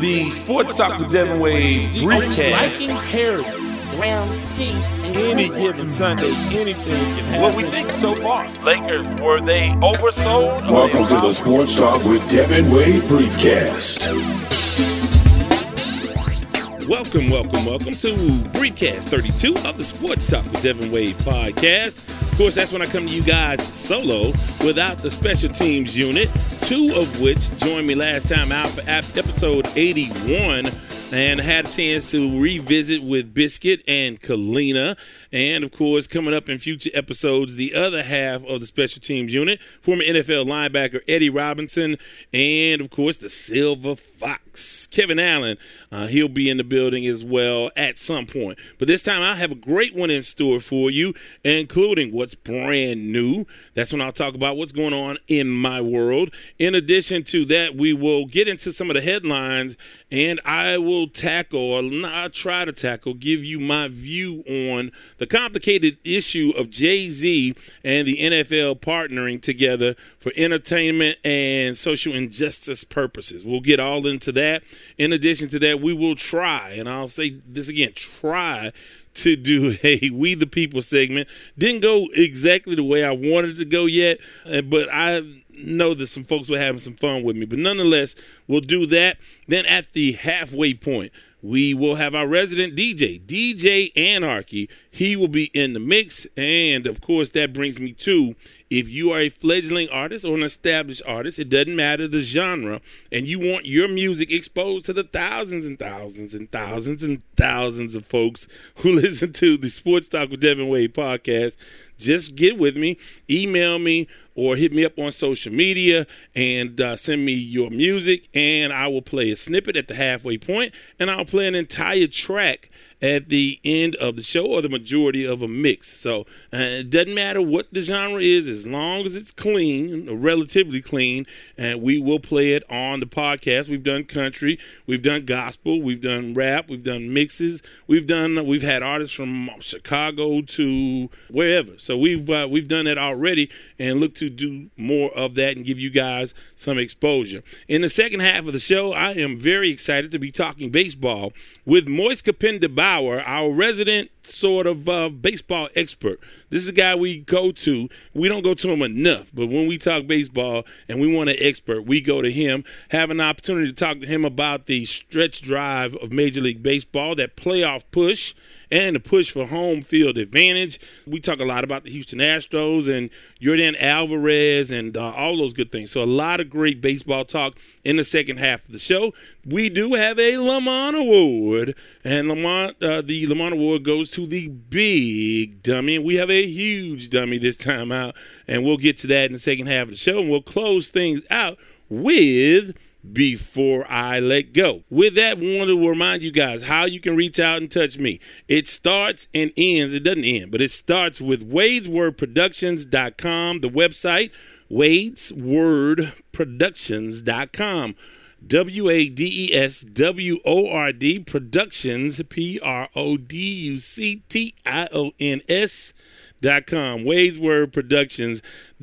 the Sports Talk with Devin Wade briefcast. Liking parody, ground Chiefs, and Any given Sunday, anything can happen. What we think so far. Lakers, were they oversold? Welcome to the Sports Talk with Devin Wade Briefcast. Welcome, welcome, welcome to Briefcast 32 of the Sports Talk with Devin Wade podcast. Of course, that's when I come to you guys solo without the special teams unit, two of which joined me last time out for episode 81 and had a chance to revisit with Biscuit and Kalina. And of course, coming up in future episodes, the other half of the special teams unit, former NFL linebacker Eddie Robinson, and of course, the Silver Fox, Kevin Allen. Uh, he'll be in the building as well at some point. But this time, I have a great one in store for you, including what's brand new. That's when I'll talk about what's going on in my world. In addition to that, we will get into some of the headlines, and I will tackle, or not try to tackle, give you my view on the complicated issue of Jay Z and the NFL partnering together for entertainment and social injustice purposes. We'll get all into that. In addition to that, we will try, and I'll say this again try to do a We the People segment. Didn't go exactly the way I wanted it to go yet, uh, but I know that some folks were having some fun with me. But nonetheless, we'll do that. Then at the halfway point, we will have our resident DJ, DJ Anarchy. He will be in the mix. And of course, that brings me to if you are a fledgling artist or an established artist, it doesn't matter the genre, and you want your music exposed to the thousands and thousands and thousands and thousands of folks who listen to the Sports Talk with Devin Wade podcast, just get with me, email me, or hit me up on social media and uh, send me your music, and I will play a snippet at the halfway point, and I'll play an entire track at the end of the show or the majority of a mix. So uh, it doesn't matter what the genre is, as long as it's clean, relatively clean, and we will play it on the podcast. We've done country, we've done gospel, we've done rap, we've done mixes, we've done we've had artists from Chicago to wherever. So we've uh, we've done that already, and look to do more of that and give you guys some exposure. In the second half of the show, I am very excited to be talking baseball with Moise Kapinda Bauer, our resident sort of uh, baseball expert. This is a guy we go to. We don't go to him enough, but when we talk baseball and we want an expert, we go to him. Have an opportunity to talk to him about the stretch drive of Major League Baseball, that playoff push, and the push for home field advantage. We talk a lot about the Houston Astros and Yordan Alvarez and uh, all those good things. So a lot of great baseball talk in the second half of the show. We do have a Lamont Award, and Lamont, uh, the Lamont Award goes to the big dummy. We have a huge dummy this time out, and we'll get to that in the second half of the show, and we'll close things out with before I let go. With that, we want to remind you guys how you can reach out and touch me. It starts and ends, it doesn't end, but it starts with wadeswordproductions.com, the website, wadeswordproductions.com. W A D E S W O R D Productions, P R O D U C T I O N S. Dot com,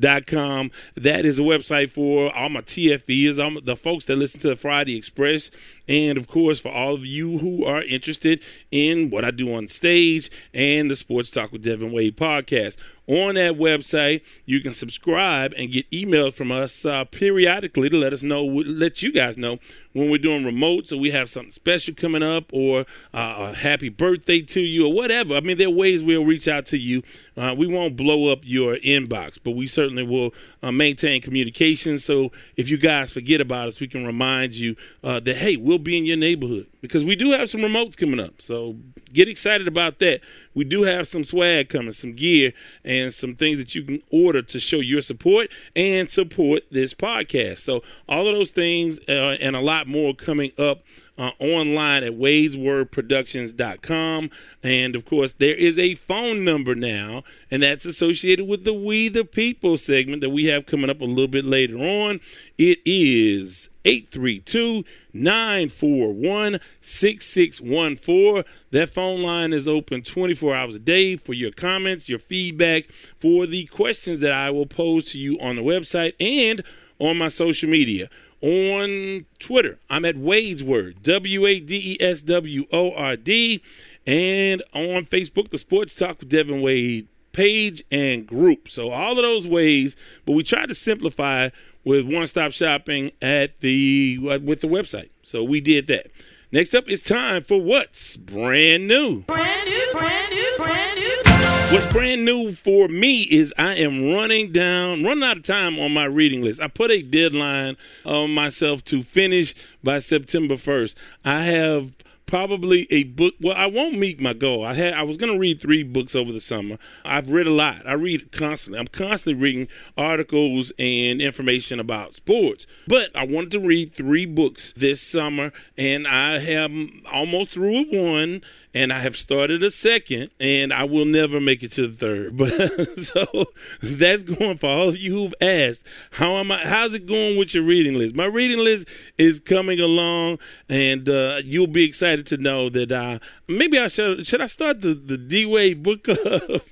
wadeswordproductions.com. That is a website for all my TFEs, all the folks that listen to the Friday Express, and of course for all of you who are interested in what I do on stage and the Sports Talk with Devin Wade podcast. On that website, you can subscribe and get emails from us uh, periodically to let us know, let you guys know when we're doing remote. So we have something special coming up, or uh, a happy birthday to you, or whatever. I mean, there are ways we'll reach out to you. Uh, we won't blow up your inbox, but we certainly will uh, maintain communication. So if you guys forget about us, we can remind you uh, that hey, we'll be in your neighborhood because we do have some remotes coming up. So get excited about that. We do have some swag coming, some gear, and some things that you can order to show your support and support this podcast. So all of those things uh, and a lot more coming up uh, online at wadeswordproductions.com. And of course, there is a phone number now, and that's associated with the We the People segment that we have coming up a little bit later on. It is 832 941 6614. That phone line is open 24 hours a day for your comments, your feedback, for the questions that I will pose to you on the website and on my social media. On Twitter, I'm at Wade's Word, W A D E S W O R D. And on Facebook, the Sports Talk with Devin Wade page and group. So all of those ways, but we try to simplify with one-stop shopping at the with the website. So we did that. Next up, it's time for what's brand new. Brand new, brand new, brand new. What's brand new for me is I am running down, running out of time on my reading list. I put a deadline on myself to finish by September 1st. I have probably a book. Well, I won't meet my goal. I had I was going to read three books over the summer. I've read a lot. I read constantly. I'm constantly reading articles and information about sports. But I wanted to read three books this summer, and I have almost through one and I have started a second, and I will never make it to the third. But so that's going for all of you who've asked, how am I? How's it going with your reading list? My reading list is coming along, and uh, you'll be excited to know that uh, maybe I should should I start the the D Wade book club.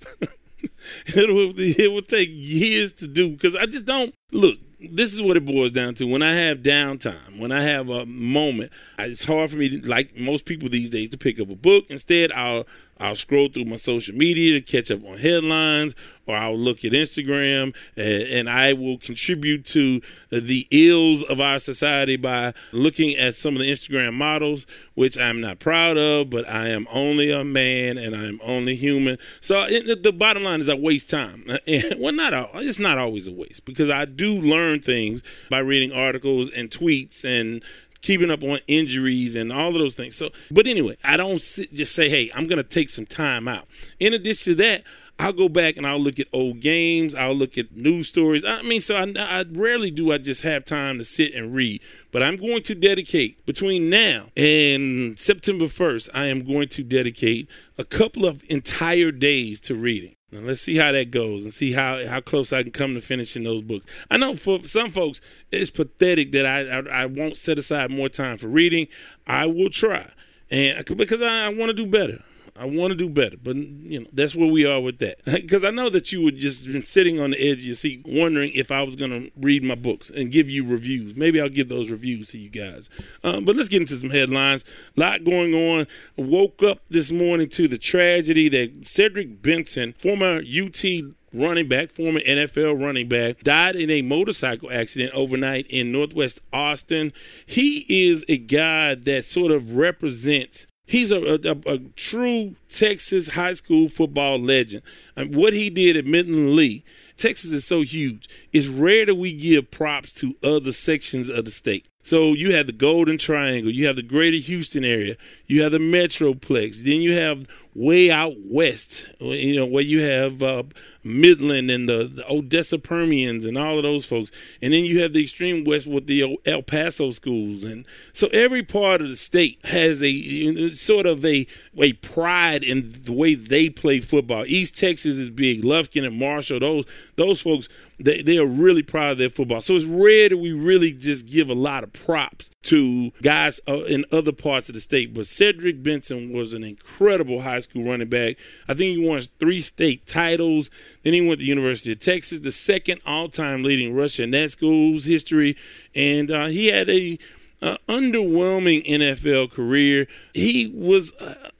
it will it will take years to do because I just don't look this is what it boils down to. When I have downtime, when I have a moment, it's hard for me, to, like most people these days, to pick up a book. Instead, I'll I'll scroll through my social media to catch up on headlines, or I'll look at Instagram, and I will contribute to the ills of our society by looking at some of the Instagram models, which I'm not proud of, but I am only a man and I am only human. So the bottom line is I waste time. well, not it's not always a waste because I do learn things by reading articles and tweets and keeping up on injuries and all of those things. So, but anyway, I don't sit, just say, hey, I'm going to take some time out. In addition to that, I'll go back and I'll look at old games. I'll look at news stories. I mean, so I, I, rarely do I just have time to sit and read. But I'm going to dedicate between now and September 1st, I am going to dedicate a couple of entire days to reading. Now let's see how that goes and see how, how close I can come to finishing those books. I know for some folks it's pathetic that I I, I won't set aside more time for reading. I will try, and because I, I want to do better. I want to do better, but you know that's where we are with that. Because I know that you would just been sitting on the edge of your seat, wondering if I was going to read my books and give you reviews. Maybe I'll give those reviews to you guys. Um, but let's get into some headlines. A lot going on. Woke up this morning to the tragedy that Cedric Benson, former UT running back, former NFL running back, died in a motorcycle accident overnight in Northwest Austin. He is a guy that sort of represents He's a, a, a, true Texas high school football legend. And what he did at Midland Lee, Texas is so huge. It's rare that we give props to other sections of the state. So you have the Golden Triangle, you have the Greater Houston area, you have the Metroplex, then you have way out west, you know, where you have uh, Midland and the, the, Odessa Permians and all of those folks, and then you have the extreme west with the El Paso schools, and so every part of the state has a sort of a a pride in the way they play football. East Texas is big, Lufkin and Marshall, those those folks they, they are really proud of their football. So it's rare that we really just give a lot of props to guys uh, in other parts of the state. But Cedric Benson was an incredible high school running back. I think he won three state titles. Then he went to the University of Texas, the second all-time leading rusher in that school's history, and uh, he had a uh, underwhelming NFL career. He was. Uh,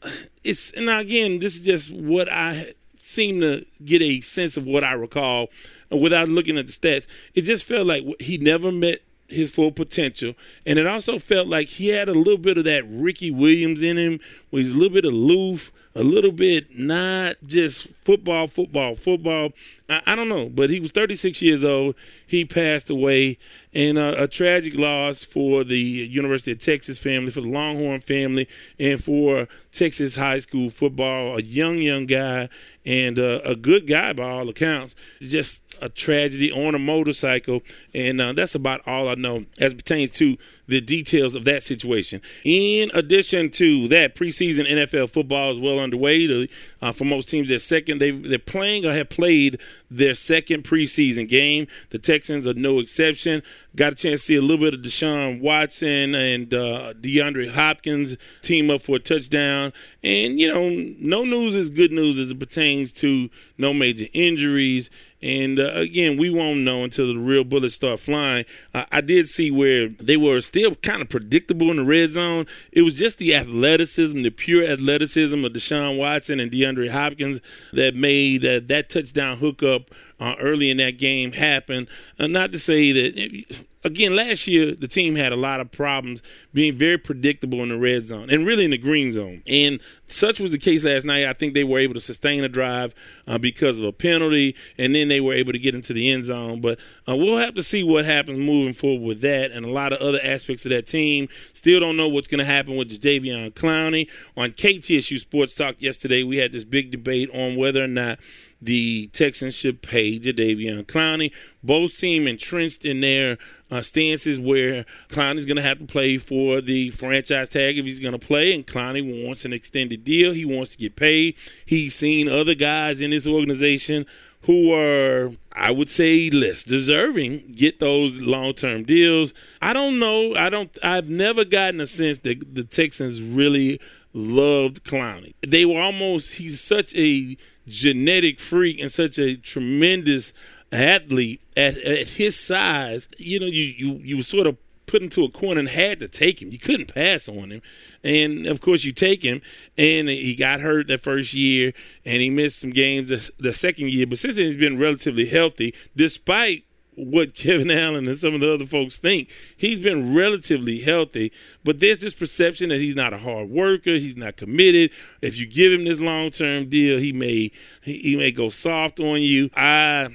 it's now again. This is just what I seem to get a sense of what I recall without looking at the stats. It just felt like he never met his full potential. And it also felt like he had a little bit of that Ricky Williams in him, where he's a little bit aloof, a little bit not just football, football, football. I, I don't know, but he was 36 years old. He passed away, and uh, a tragic loss for the University of Texas family, for the Longhorn family, and for Texas high school football. A young, young guy, and uh, a good guy by all accounts. Just a tragedy on a motorcycle, and uh, that's about all I know as pertains to the details of that situation. In addition to that, preseason NFL football is well underway. Uh, for most teams, their second they they're playing or have played their second preseason game. The Texans are no exception. Got a chance to see a little bit of Deshaun Watson and uh, DeAndre Hopkins team up for a touchdown. And you know, no news is good news as it pertains to no major injuries And uh, again, we won't know until the real bullets start flying. Uh, I did see where they were still kind of predictable in the red zone. It was just the athleticism, the pure athleticism of Deshaun Watson and DeAndre Hopkins that made uh, that touchdown hookup uh, early in that game happened. Uh, not to say that again, last year the team had a lot of problems being very predictable in the red zone and really in the green zone. And such was the case last night. I think they were able to sustain a drive uh, because of a penalty, and then they were able to get into the end zone. But uh, we'll have to see what happens moving forward with that and a lot of other aspects of that team. Still don't know what's going to happen with Jadeveon Clowney. On KTSU Sports Talk yesterday, we had this big debate on whether or not the Texans should pay Jadeveon Clowney. Both seem entrenched in their uh, stances where Clowney's going to have to play for the franchise tag if he's going to play, and Clowney wants an extended deal. He wants to get paid. He's seen other guys in this organization who are, I would say, less deserving get those long term deals. I don't know. I don't. I've never gotten a sense that the Texans really loved Clowney. They were almost. He's such a genetic freak and such a tremendous athlete at, at his size, you know, you, you, you were sort of put into a corner and had to take him. You couldn't pass on him. And of course, you take him, and he got hurt that first year, and he missed some games the, the second year. But since then, he's been relatively healthy, despite what Kevin Allen and some of the other folks think. He's been relatively healthy, but there's this perception that he's not a hard worker, he's not committed. If you give him this long term deal, he may he may go soft on you. I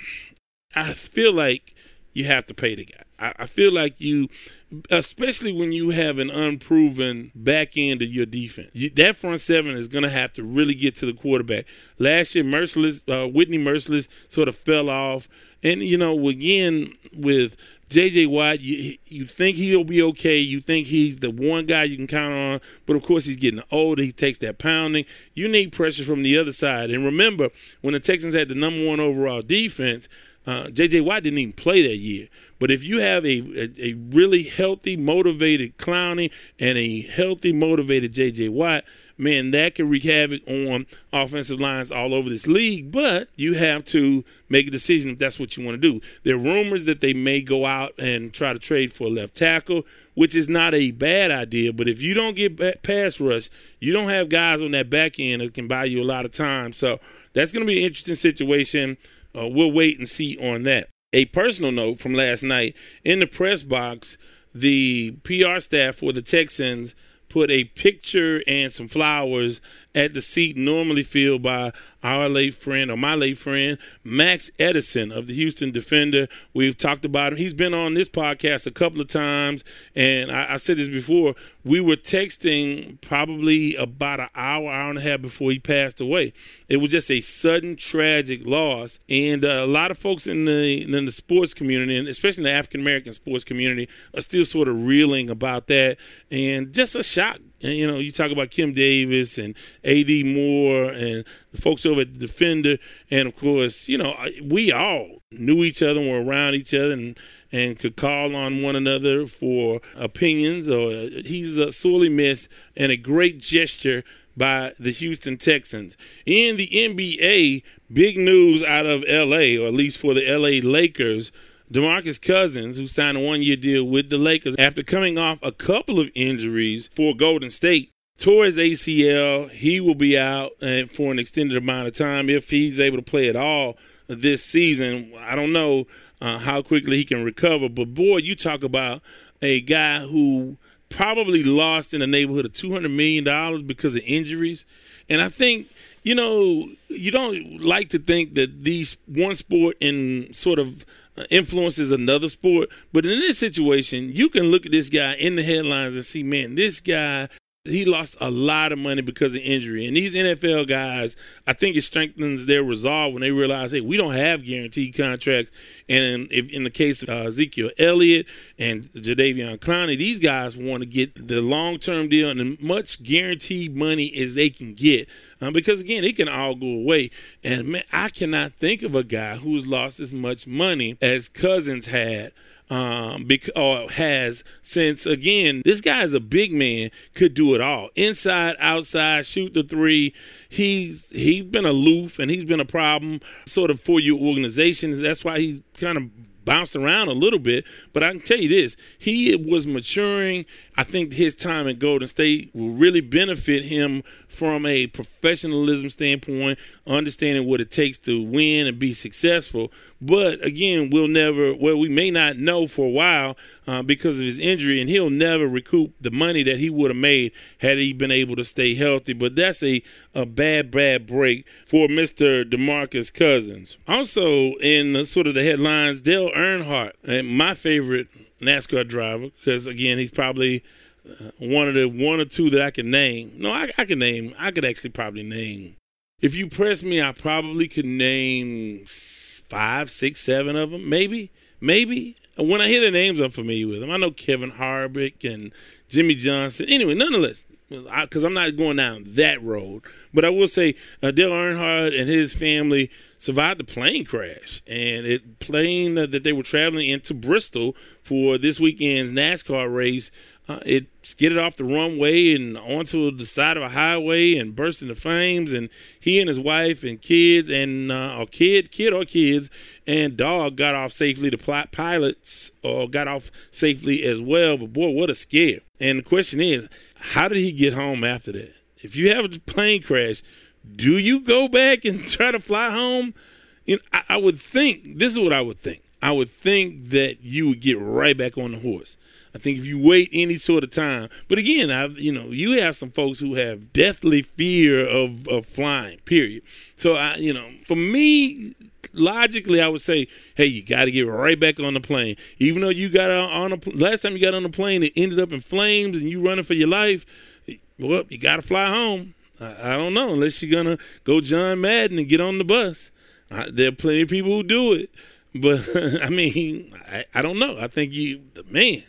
I feel like you have to pay the guy. I, feel like you, especially when you have an unproven back end of your defense, you, that front seven is going to have to really get to the quarterback. Last year, Mercilus, uh, Whitney Mercilus sort of fell off. And, you know, again, with J.J. Watt, you, you think he'll be okay. You think he's the one guy you can count on. But, of course, he's getting older. He takes that pounding. You need pressure from the other side. And remember, when the Texans had the number one overall defense, uh, J.J. Watt didn't even play that year. But if you have a, a, a really healthy, motivated Clowney and a healthy, motivated J.J. Watt, man, that can wreak havoc on offensive lines all over this league. But you have to make a decision if that's what you want to do. There are rumors that they may go out and try to trade for a left tackle, which is not a bad idea. But if you don't get pass rush, you don't have guys on that back end that can buy you a lot of time. So that's going to be an interesting situation. Uh, we'll wait and see on that. A personal note from last night in the press box, the PR staff for the Texans put a picture and some flowers at the seat normally filled by our late friend or my late friend Max Edison of the Houston Defender. We've talked about him. He's been on this podcast a couple of times, and I, I said this before. We were texting probably about an hour, hour and a half before he passed away. It was just a sudden tragic loss, and uh, a lot of folks in the in the sports community, and especially in the African American sports community, are still sort of reeling about that, and just a shock and, you know, you talk about Kim Davis and A.D. Moore and the folks over at the Defender. And, of course, you know, we all knew each other and were around each other and, and could call on one another for opinions. Or He's uh, sorely missed and a great gesture by the Houston Texans. In the NBA, big news out of L.A., or at least for the L.A. Lakers – DeMarcus Cousins, who signed a one year deal with the Lakers after coming off a couple of injuries for Golden State, tore his ACL. He will be out uh, for an extended amount of time if he's able to play at all this season. I don't know uh, how quickly he can recover, but boy, you talk about a guy who probably lost in the neighborhood of $200 million because of injuries. And I think, you know, you don't like to think that these one sport in sort of influences another sport. But in this situation, you can look at this guy in the headlines and see, man, this guy he lost a lot of money because of injury. And these NFL guys, I think it strengthens their resolve when they realize, hey, we don't have guaranteed contracts. And if, in the case of uh, Ezekiel Elliott and Jadeveon Clowney, these guys want to get the long term deal and as much guaranteed money as they can get. Um, because again, it can all go away. And man, I cannot think of a guy who's lost as much money as Cousins had um, bec- or has since again this guy is a big man, could do it all, inside, outside, shoot the three. He's he's been aloof and he's been a problem sort of for your organization. That's why he's kind of bounced around a little bit. But I can tell you this: he was maturing. I think his time at Golden State will really benefit him from a professionalism standpoint, understanding what it takes to win and be successful. But again, we'll never, well, we may not know for a while uh, because of his injury, and he'll never recoup the money that he would have made had he been able to stay healthy. But that's a, a bad, bad break for Mr. DeMarcus Cousins. Also, in the, sort of the headlines, Dale Earnhardt, my favorite NASCAR driver, because again, he's probably uh, one of the one or two that I can name. No, I, I can name. I could actually probably name. If you press me, I probably could name five, six, seven of them, maybe, maybe. When I hear the names, I'm familiar with them. I know Kevin Harvick and Jimmie Johnson. Anyway, nonetheless, because I'm not going down that road. But I will say, uh, Dale Earnhardt and his family survived the plane crash, and it plane that they were traveling into Bristol for this weekend's NASCAR race. Uh, it skidded off the runway and onto the side of a highway and burst into flames. And he and his wife and kids and uh, or kid, kid or kids and dog got off safely. The pilots uh, got off safely as well. But boy, what a scare! And the question is, how did he get home after that? If you have a plane crash, do you go back and try to fly home? You know, I, I would think this is what I would think. I would think that you would get right back on the horse. I think if you wait any sort of time, but again, I you know you have some folks who have deathly fear of, of flying. Period. So I you know for me, logically, I would say, hey, you got to get right back on the plane. Even though you got on a last time you got on the plane, it ended up in flames, and you running for your life. Well, you got to fly home. I, I, don't know unless you're gonna go John Madden and get on the bus. I, there are plenty of people who do it, but I mean, I, I don't know. I think you, man,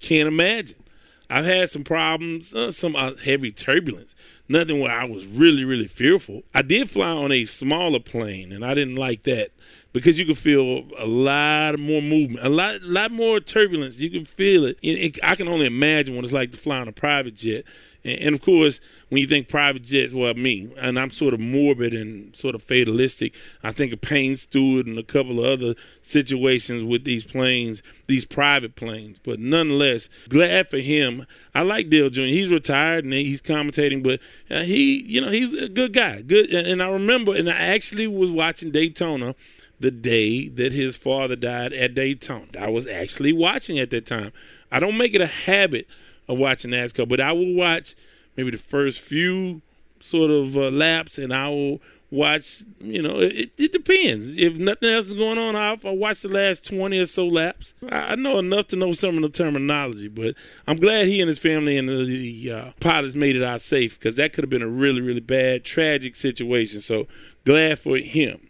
can't imagine. I've had some problems, uh, some uh, heavy turbulence. Nothing where I was really, really fearful. I did fly on a smaller plane, and I didn't like that because you could feel a lot more movement, a lot, lot more turbulence. You can feel it. it. I can only imagine what it's like to fly on a private jet. And, and of course, when you think private jets, well, me, and I'm sort of morbid and sort of fatalistic. I think of Payne Stewart and a couple of other situations with these planes, these private planes. But nonetheless, glad for him. I like Dale Jr. He's retired and he's commentating, but uh, he, you know, he's a good guy. Good, and I remember, and I actually was watching Daytona the day that his father died at Daytona. I was actually watching at that time. I don't make it a habit of watching NASCAR, but I will watch maybe the first few sort of uh, laps, and I will watch. You know, it, it depends. If nothing else is going on, I'll, I'll watch the last twenty or so laps. I, I, know enough to know some of the terminology, but I'm glad he and his family and the, the uh, pilots made it out safe because that could have been a really, really bad, tragic situation. So glad for him.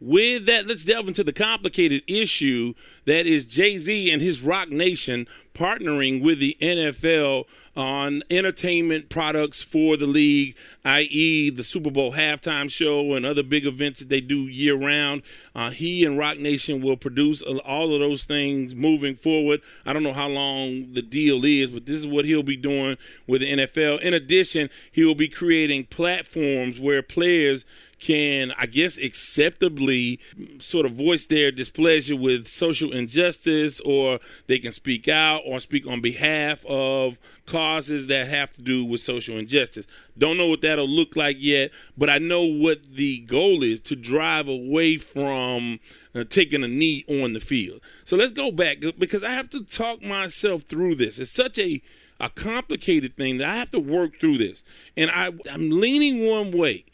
With that, let's delve into the complicated issue that is Jay Z and his Roc Nation partnering with the NFL on entertainment products for the league, i.e., the Super Bowl halftime show and other big events that they do year round. Uh, he and Roc Nation will produce all of those things moving forward. I don't know how long the deal is, but this is what he'll be doing with the NFL. In addition, he will be creating platforms where players can, I guess, acceptably sort of voice their displeasure with social injustice, or they can speak out or speak on behalf of causes that have to do with social injustice. Don't know what that'll look like yet, but I know what the goal is to drive away from uh, taking a knee on the field. So let's go back because I have to talk myself through this. It's such a a complicated thing that I have to work through this. And I, I'm leaning one way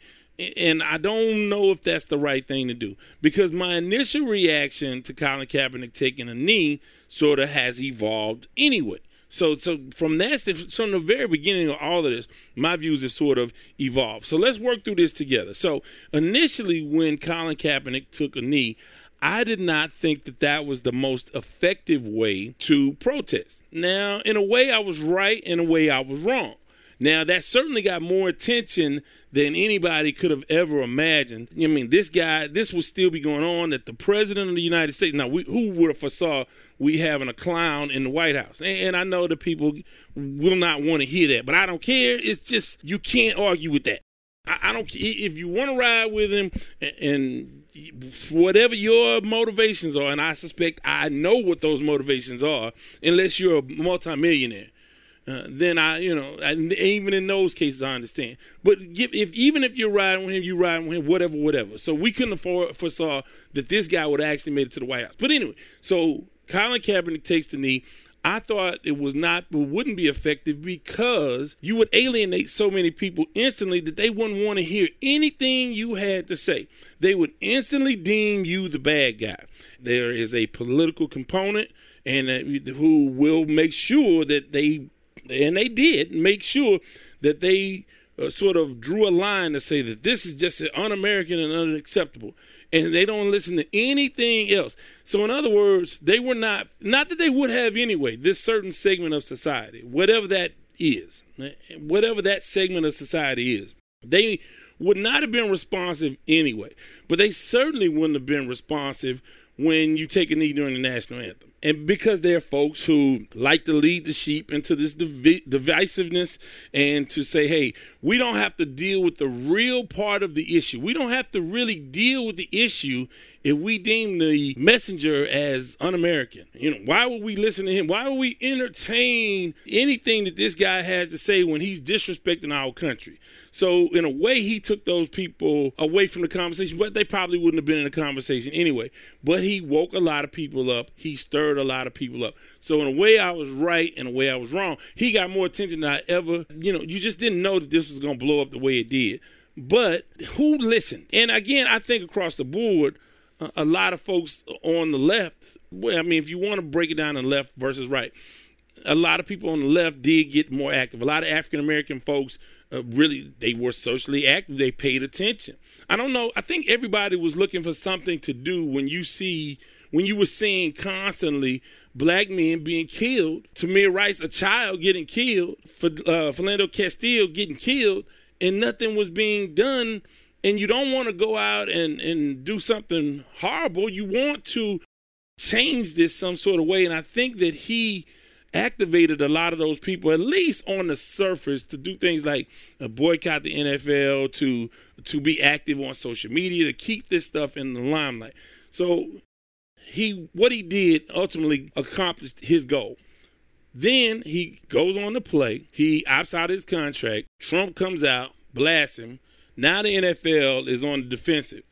and I don't know if that's the right thing to do because my initial reaction to Colin Kaepernick taking a knee sort of has evolved anyway. So, so from that, from the very beginning of all of this, my views have sort of evolved. So let's work through this together. So initially, when Colin Kaepernick took a knee, I did not think that that was the most effective way to protest. Now, in a way, I was right. In a way, I was wrong. Now that certainly got more attention than anybody could have ever imagined. I mean, this guy, this would still be going on. That the president of the United States. Now, we, who would have foresaw we having a clown in the White House? And, and I know that people will not want to hear that, but I don't care. It's just you can't argue with that. I, I don't. If you want to ride with him and, and whatever your motivations are, and I suspect I know what those motivations are, unless you're a multimillionaire. Uh, then I, you know, I, even in those cases, I understand. But if even if you're riding with him, you riding with him, whatever, whatever. So we couldn't afford foresaw that this guy would actually made it to the White House. But anyway, so Colin Kaepernick takes the knee. I thought it was not, it wouldn't be effective because you would alienate so many people instantly that they wouldn't want to hear anything you had to say. They would instantly deem you the bad guy. There is a political component, and uh, who will make sure that they, and they did make sure that they uh, sort of drew a line to say that this is just un-American and unacceptable and they don't listen to anything else. So, in other words, they were not, not that they would have anyway, this certain segment of society, whatever that is, whatever that segment of society is, they would not have been responsive anyway. But they certainly wouldn't have been responsive when you take a knee during the national anthem. And because there are folks who like to lead the sheep into this div- divisiveness and to say, hey, we don't have to deal with the real part of the issue. We don't have to really deal with the issue if we deem the messenger as un American. You know, why would we listen to him? Why would we entertain anything that this guy has to say when he's disrespecting our country? So in a way, he took those people away from the conversation, but they probably wouldn't have been in the conversation anyway. But he woke a lot of people up. He stirred a lot of people up. So in a way, I was right. In a way, I was wrong. He got more attention than I ever. You know, you just didn't know that this was going to blow up the way it did. But who listened? And again, I think across the board, a lot of folks on the left. Well, I mean, if you want to break it down in left versus right, a lot of people on the left did get more active. A lot of African American folks uh, really they were socially active. They paid attention. I don't know. I think everybody was looking for something to do when you see when you were seeing constantly black men being killed, Tamir Rice, a child getting killed, for uh, Philando Castile getting killed, and nothing was being done. And you don't want to go out and, and do something horrible. You want to change this some sort of way. And I think that he activated a lot of those people, at least on the surface, to do things like uh, boycott the NFL, to to be active on social media, to keep this stuff in the limelight. So he what he did ultimately accomplished his goal. Then he goes on to play. He opts out of his contract. Trump comes out, blasts him. Now the NFL is on the defensive.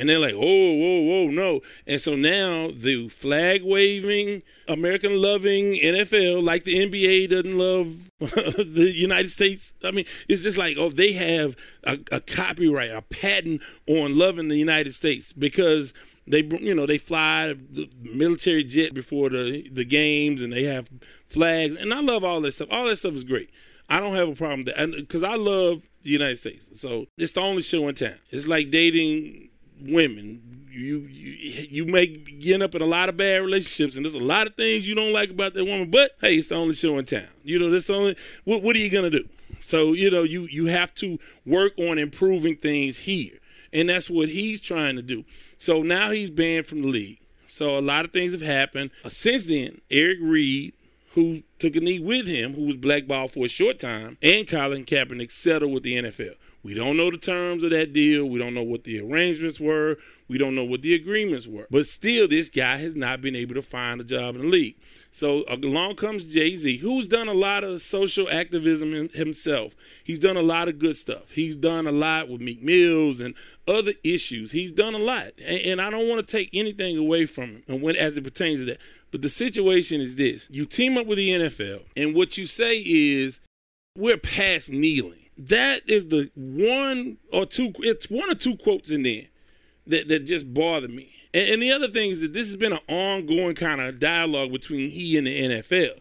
And they're like, whoa, whoa, whoa, no. And so now the flag waving, American loving NFL, like the NBA doesn't love the United States. I mean, it's just like, oh, they have a, a copyright, a patent on loving the United States because they you know they fly the military jet before the the games and they have flags and I love all that stuff. All that stuff is great. I don't have a problem that because I love the United States. So it's the only show in town. It's like dating women. You you you may get up in a lot of bad relationships, and there's a lot of things you don't like about that woman. But hey, it's the only show in town. You know, that's the only. What what are you gonna do? So you know, you you have to work on improving things here, and that's what he's trying to do. So now he's banned from the league. So a lot of things have happened uh, since then. Eric Reid, who took a knee with him, who was blackballed for a short time, and Colin Kaepernick settled with the NFL. We don't know the terms of that deal. We don't know what the arrangements were. We don't know what the agreements were. But still, this guy has not been able to find a job in the league. So along comes Jay Z, who's done a lot of social activism himself. He's done a lot of good stuff. He's done a lot with Meek Mills and other issues. He's done a lot. And, I don't want to take anything away from him when, as it pertains to that. But the situation is this you team up with the NFL, and what you say is, we're past kneeling that is the one or two it's one or two quotes in there that, that just bother me. And, and the other thing is that this has been an ongoing kind of dialogue between he and the nfl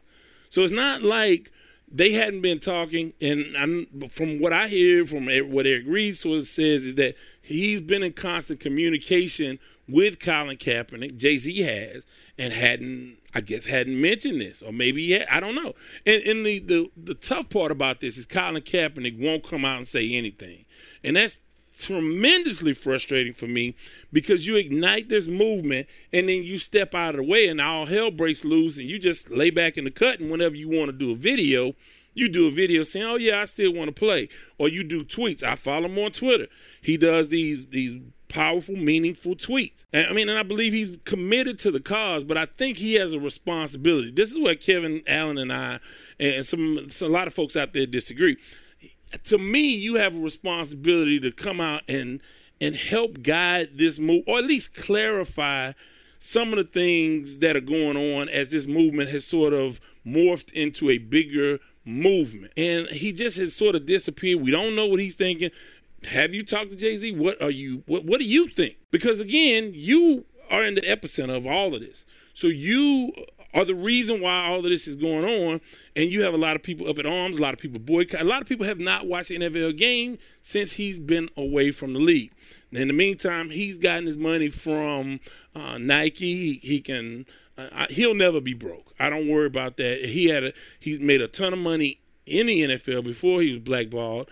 so it's not like they hadn't been talking and I'm, from what i hear from what eric reid sort of says is that he's been in constant communication with colin kaepernick jay-z has and hadn't I guess hadn't mentioned this, or maybe yet I don't know. And, and the, the the tough part about this is Colin Kaepernick won't come out and say anything, and that's tremendously frustrating for me because you ignite this movement and then you step out of the way and all hell breaks loose and you just lay back in the cut and whenever you want to do a video you do a video saying oh yeah i still want to play. Or you do tweets. I follow him on twitter. He does these these powerful meaningful tweets and, i mean and i believe he's committed to the cause but i think he has a responsibility this is where kevin allen and i and some, some a lot of folks out there disagree to me, you have a responsibility to come out and and help guide this move, or at least clarify some of the things that are going on as this movement has sort of morphed into a bigger movement. And he just has sort of disappeared. We don't know what he's thinking. Have you talked to Jay Z? What are you? What What do you think? Because again, you are in the epicenter of all of this. So you are the reason why all of this is going on. And you have a lot of people up at arms, a lot of people boycott. A lot of people have not watched the NFL game since he's been away from the league. In the meantime, he's gotten his money from uh, Nike. He, he can. Uh, he'll never be broke. I don't worry about that. He had a. He made a ton of money in the NFL before he was blackballed.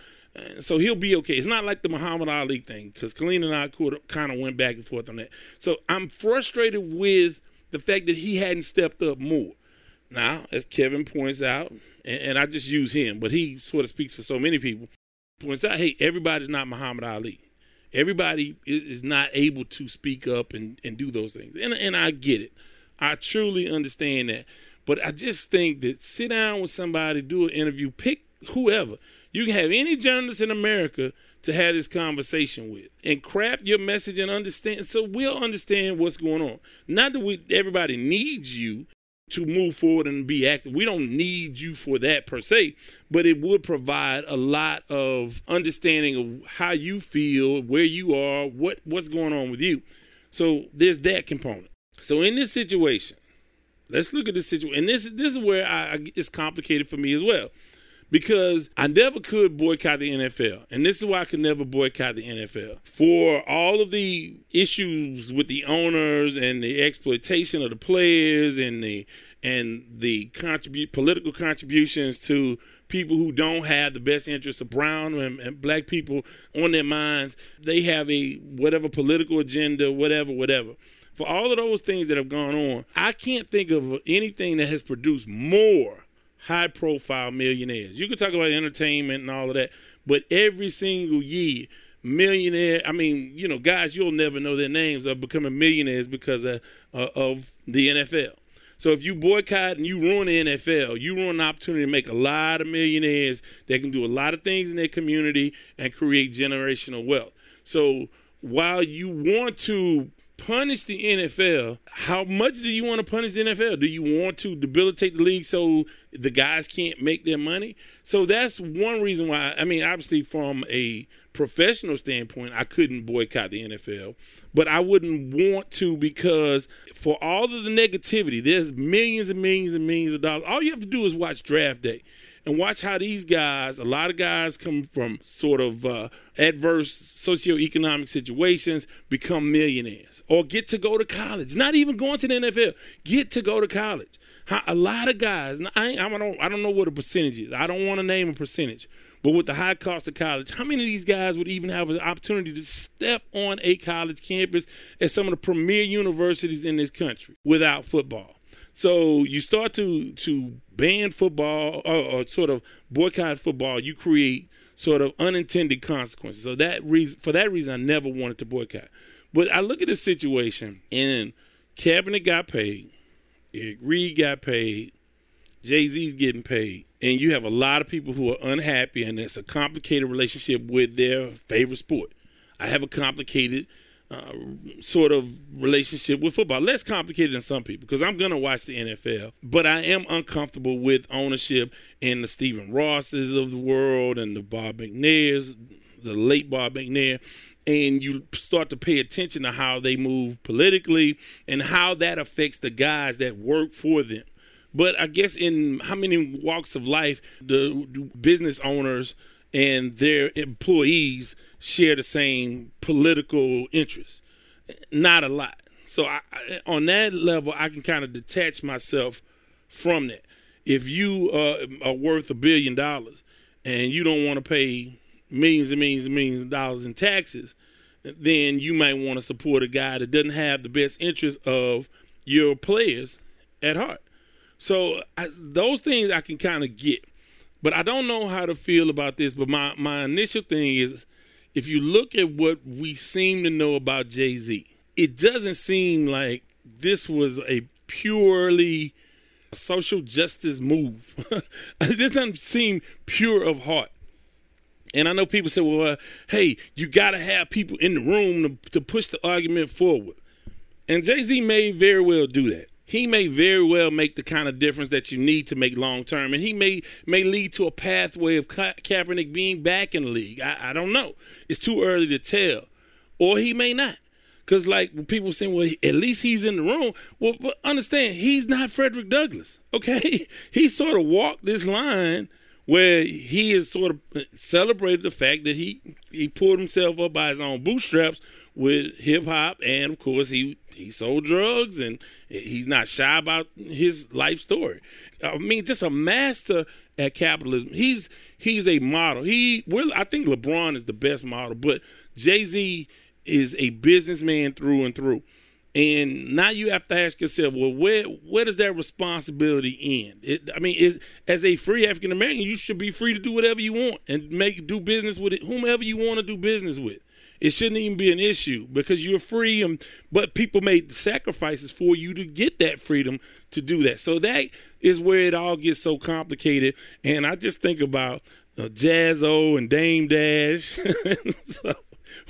So he'll be okay. It's not like the Muhammad Ali thing because Colleen and I kind of went back and forth on that. So I'm frustrated with the fact that he hadn't stepped up more. Now, as Kevin points out, and, and I just use him, but he sort of speaks for so many people, points out, hey, everybody's not Muhammad Ali. Everybody is not able to speak up and, and do those things. And, and I get it. I truly understand that. But I just think that sit down with somebody, do an interview, pick whoever. You can have any journalist in America to have this conversation with and craft your message and understand so we'll understand what's going on. Not that we everybody needs you to move forward and be active. We don't need you for that per se, but it would provide a lot of understanding of how you feel, where you are, what what's going on with you. So there's that component. So in this situation, let's look at this situation. And this this is where I, it's complicated for me as well because I never could boycott the NFL. And this is why I could never boycott the NFL. For all of the issues with the owners and the exploitation of the players and the and the contribute political contributions to people who don't have the best interests of brown and, and black people on their minds. They have a whatever political agenda, whatever, whatever for all of those things that have gone on, I can't think of anything that has produced more high profile millionaires. You can talk about entertainment and all of that, but every single year, millionaire, I mean, you know, guys you'll never know their names are becoming millionaires because of, uh, of the NFL. So if you boycott and you ruin the NFL, you ruin the opportunity to make a lot of millionaires that can do a lot of things in their community and create generational wealth. So while you want to punish the NFL, how much do you want to punish the NFL? Do you want to debilitate the league so the guys can't make their money? So that's one reason why. I mean, obviously, from a professional standpoint, I couldn't boycott the NFL, but I wouldn't want to because for all of the negativity, there's millions and millions and millions of dollars. All you have to do is watch draft day and watch how these guys, a lot of guys come from sort of uh, adverse socioeconomic situations, become millionaires or get to go to college. Not even going to the NFL, get to go to college. How, a lot of guys, I, I, don't, I don't know what a percentage is. I don't want to name a percentage. But with the high cost of college, how many of these guys would even have an opportunity to step on a college campus at some of the premier universities in this country without football? So you start to to ban football or, or, sort of boycott football. You create sort of unintended consequences. So that reason, for that reason, I never wanted to boycott. But I look at the situation, and Kaepernick got paid, Eric Reid got paid, Jay Z's getting paid, and you have a lot of people who are unhappy, and it's a complicated relationship with their favorite sport. I have a complicated uh, sort of relationship with football. Less complicated than some people because I'm going to watch the NFL, but I am uncomfortable with ownership and the Stephen Rosses of the world and the Bob McNairs, the late Bob McNair. And you start to pay attention to how they move politically and how that affects the guys that work for them. But I guess in how many walks of life the business owners and their employees share the same political interests. Not a lot. So I, I, on that level, I can kind of detach myself from that. If you uh, are worth a billion dollars and you don't want to pay millions and millions and millions of dollars in taxes, then you might want to support a guy that doesn't have the best interest of your players at heart. So I, those things I can kind of get, but I don't know how to feel about this. But my my initial thing is, if you look at what we seem to know about Jay Z, it doesn't seem like this was a purely social justice move. it doesn't seem pure of heart. And I know people say, well, uh, hey, you got to have people in the room to, to push the argument forward. And Jay Z may very well do that. He may very well make the kind of difference that you need to make long term, and he may may lead to a pathway of Ka- Kaepernick being back in the league. I, I don't know. It's too early to tell, or he may not. Because like people saying, well, at least he's in the room. Well, but understand, he's not Frederick Douglass. Okay, he sort of walked this line where he has sort of celebrated the fact that he he pulled himself up by his own bootstraps with hip hop, and of course he he sold drugs, and he's not shy about his life story. I mean, just a master at capitalism. He's he's a model. He well, I think LeBron is the best model, but Jay Z is a businessman through and through. And now you have to ask yourself, well, where where does that responsibility end? It, I mean, as a free African American, you should be free to do whatever you want and make do business with it, whomever you want to do business with. It shouldn't even be an issue because you're free, and but people made sacrifices for you to get that freedom to do that. So that is where it all gets so complicated. And I just think about uh, Jaz-O and Dame Dash. so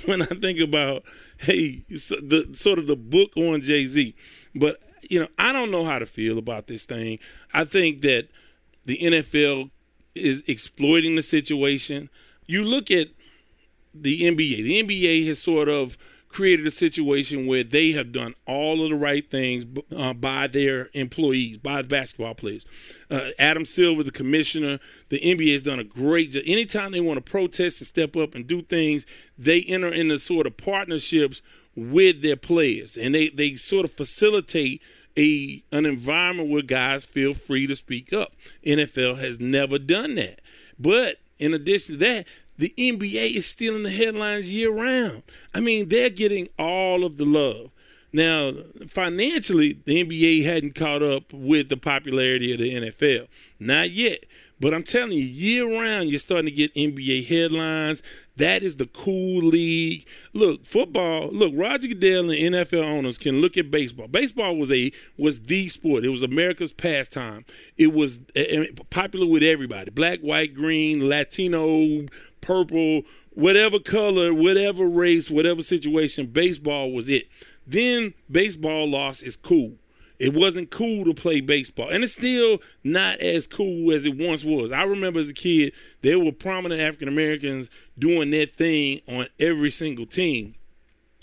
when I think about hey, so the sort of the book on Jay Z. But you know, I don't know how to feel about this thing. I think that the NFL is exploiting the situation. You look at the NBA. The NBA has sort of created a situation where they have done all of the right things uh, by their employees, by the basketball players. Uh, Adam Silver, the commissioner, the NBA has done a great job. Anytime they want to protest and step up and do things, they enter into sort of partnerships with their players, and they they sort of facilitate a an environment where guys feel free to speak up. NFL has never done that, but in addition to that, the NBA is still in the headlines year round. I mean, they're getting all of the love. Now, financially, the NBA hadn't caught up with the popularity of the NFL. Not yet. But I'm telling you, year round, you're starting to get NBA headlines. That is the cool league. Look, football. Look, Roger Goodell and NFL owners can look at baseball. Baseball was a was the sport. It was America's pastime. It was popular with everybody: black, white, green, Latino, purple, whatever color, whatever race, whatever situation. Baseball was it. Then baseball lost its cool. It wasn't cool to play baseball. And it's still not as cool as it once was. I remember as a kid, there were prominent African Americans doing that thing on every single team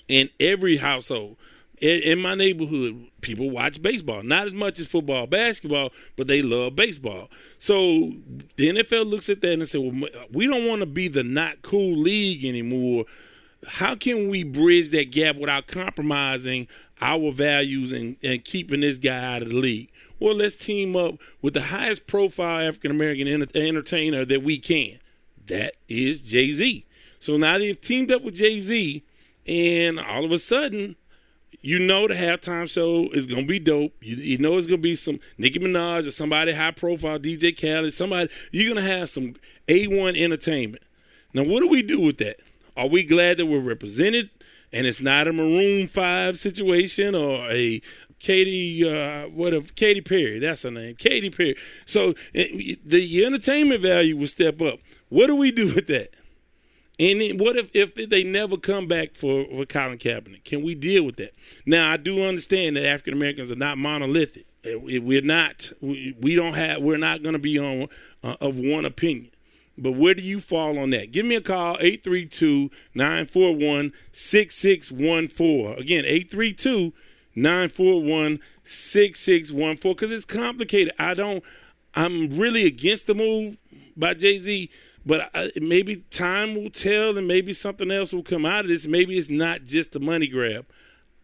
in every household. In, my neighborhood, people watch baseball. Not as much as football, basketball, but they love baseball. So the NFL looks at that and says, well, we don't want to be the not cool league anymore how can we bridge that gap without compromising our values and, and keeping this guy out of the league? Well, let's team up with the highest profile African American entertainer that we can. That is Jay Z. So now they've teamed up with Jay Z, and all of a sudden, you know the halftime show is gonna be dope. You, you know it's gonna be some Nicki Minaj or somebody high profile, DJ Khaled, somebody. You're gonna have some A1 entertainment. Now, what do we do with that? Are we glad that we're represented and it's not a Maroon Five situation or a Katy, uh, what a Katy Perry? That's her name, Katy Perry. So it, the entertainment value will step up. What do we do with that? And then what if, if they never come back for, for Colin Kaepernick? Can we deal with that? Now, I do understand that African Americans are not monolithic. We're not. We don't have. We're not going to be on uh, of one opinion. But where do you fall on that? Give me a call, 832 941 6614. Again, 832 941 6614, because it's complicated. I don't, I'm really against the move by Jay Z, but I, maybe time will tell and maybe something else will come out of this. Maybe it's not just a money grab.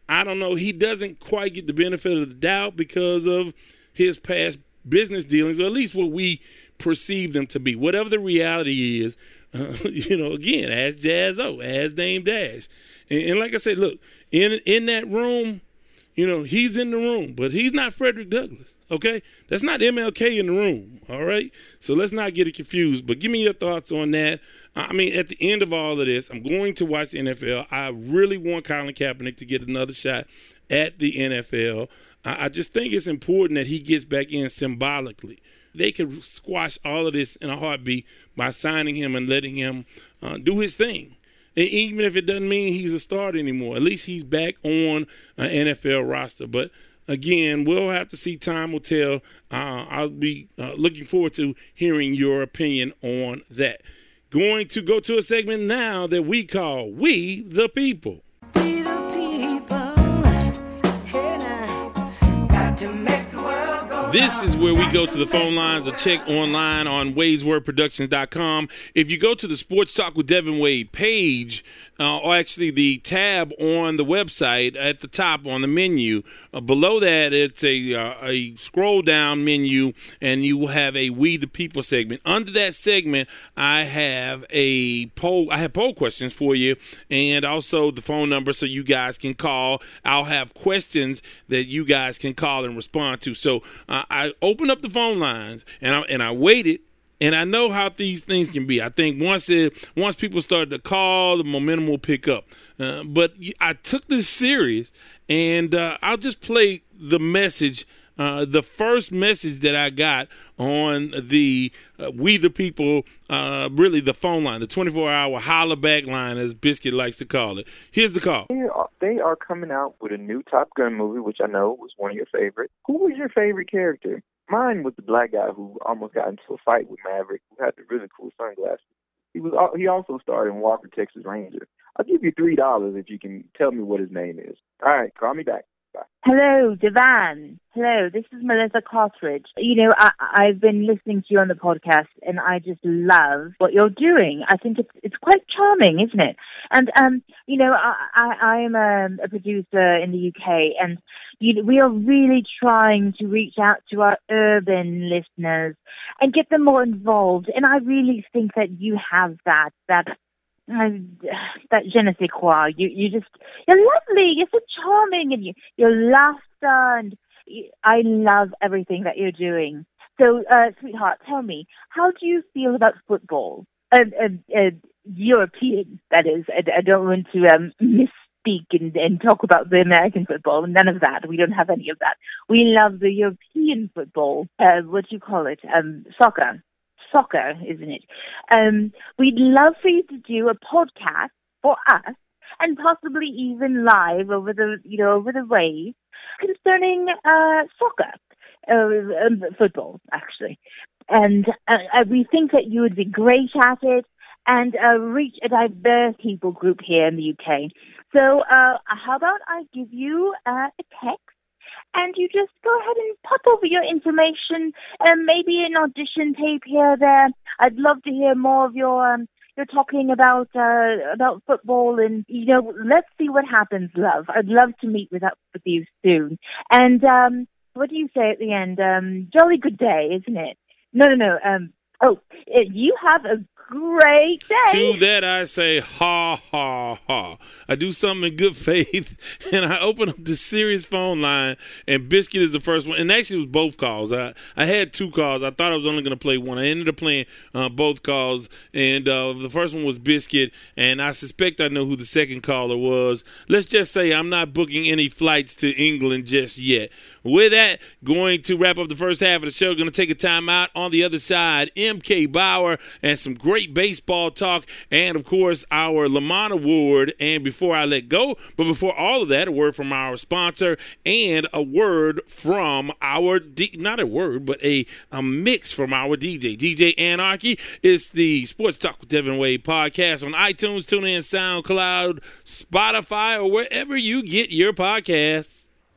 I don't know. He doesn't quite get the benefit of the doubt because of his past business dealings, or at least what we perceive them to be. Whatever the reality is, uh, you know, again, ask Jaz-O, ask Dame Dash. And, and like I said, look, in in that room, you know, he's in the room, but he's not Frederick Douglass. Okay, that's not MLK in the room. All right, so let's not get it confused. But give me your thoughts on that. I mean, at the end of all of this, I'm going to watch the NFL. I really want Colin Kaepernick to get another shot at the NFL. I, I just think it's important that he gets back in symbolically. They could squash all of this in a heartbeat by signing him and letting him uh, do his thing. And even if it doesn't mean he's a starter anymore, at least he's back on an NFL roster. But again, we'll have to see. Time will tell. Uh, I'll be uh, looking forward to hearing your opinion on that. Going to go to a segment now that we call We the People. We the people. This is where we go to the phone lines or check online on Wade'sWordProductions.com. If you go to the Sports Talk with Devin Wade page, uh, or actually the tab on the website at the top on the menu, uh, below that it's a uh, a scroll down menu, and you will have a We the People segment. Under that segment, I have a poll. I have poll questions for you, and also the phone number so you guys can call. I'll have questions that you guys can call and respond to. So uh, I open up the phone lines, and I and I waited and I know how these things can be. I think once it once people start to call, the momentum will pick up. Uh, but I took this serious, and uh, I'll just play the message. Uh, the first message that I got on the uh, We the People, uh, really the phone line, the 24 hour holla back line, as Biscuit likes to call it. Here's the call. They are, they are coming out with a new Top Gun movie, which I know was one of your favorites. Who was your favorite character? Mine was the black guy who almost got into a fight with Maverick, who had the really cool sunglasses. He was he also starred in Walker Texas Ranger. I'll give you three dollars if you can tell me what his name is. All right, call me back. Hello, Devin. Hello, this is Melissa Cartridge. You know, I, I've been listening to you on the podcast, and I just love what you're doing. I think it's it's quite charming, isn't it? And um, you know, I I, am a, a producer in the UK, and you we are really trying to reach out to our urban listeners and get them more involved. And I really think that you have that that that je ne sais quoi. You you just you're lovely. You're so charming, and you your laughter, and I love everything that you're doing. So, uh, sweetheart, tell me, how do you feel about football? Uh, uh, European, that is. I, I don't want to um, misspeak and, and talk about the American football. None of that. We don't have any of that. We love the European football. Uh, what do you call it? Um, soccer soccer, isn't it? Um, we'd love for you to do a podcast for us and possibly even live over the, you know, over the waves concerning uh, soccer, uh, um, football, actually. And uh, uh, we think that you would be great at it and uh, reach a diverse people group here in the UK. So, uh, how about I give you uh, a text? and you just go ahead and pop over your information and maybe an audition tape here there. I'd love to hear more of your um, you're talking about uh, about football and you know let's see what happens, love. I'd love to meet with up with you soon. And um, what do you say at the end? Um, jolly good day, isn't it? No, no, no. Um, oh, eh, you have a great day. To that I say, ha, ha, ha. I do something in good faith, and I open up the serious phone line, and Biscuit is the first one. And actually, it was both calls. I, I had two calls. I thought I was only going to play one. I ended up playing uh, both calls, and uh, the first one was Biscuit, and I suspect I know who the second caller was. Let's just say I'm not booking any flights to England just yet. With that, going to wrap up the first half of the show. Going to take a time out. On the other side, MK Bower and some great baseball talk, and of course, our Lamont Award. And before I let go, but before all of that, a word from our sponsor and a word from our, D- not a word, but a, a mix from our DJ, DJ Anarchy. It's the Sports Talk with Devin Wade podcast on iTunes, TuneIn, SoundCloud, Spotify, or wherever you get your podcasts.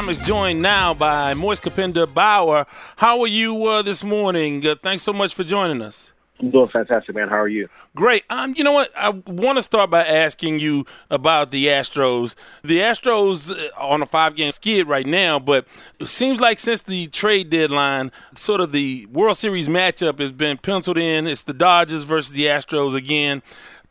Promised, joined now by Moise Kapenda Bower. How are you uh, this morning? Uh, thanks so much for joining us. I'm doing fantastic, man. How are you? Great. Um, you know what? I want to start by asking you about the Astros. The Astros uh, on a five-game skid right now, but it seems like since the trade deadline, sort of the World Series matchup has been penciled in. It's the Dodgers versus the Astros again.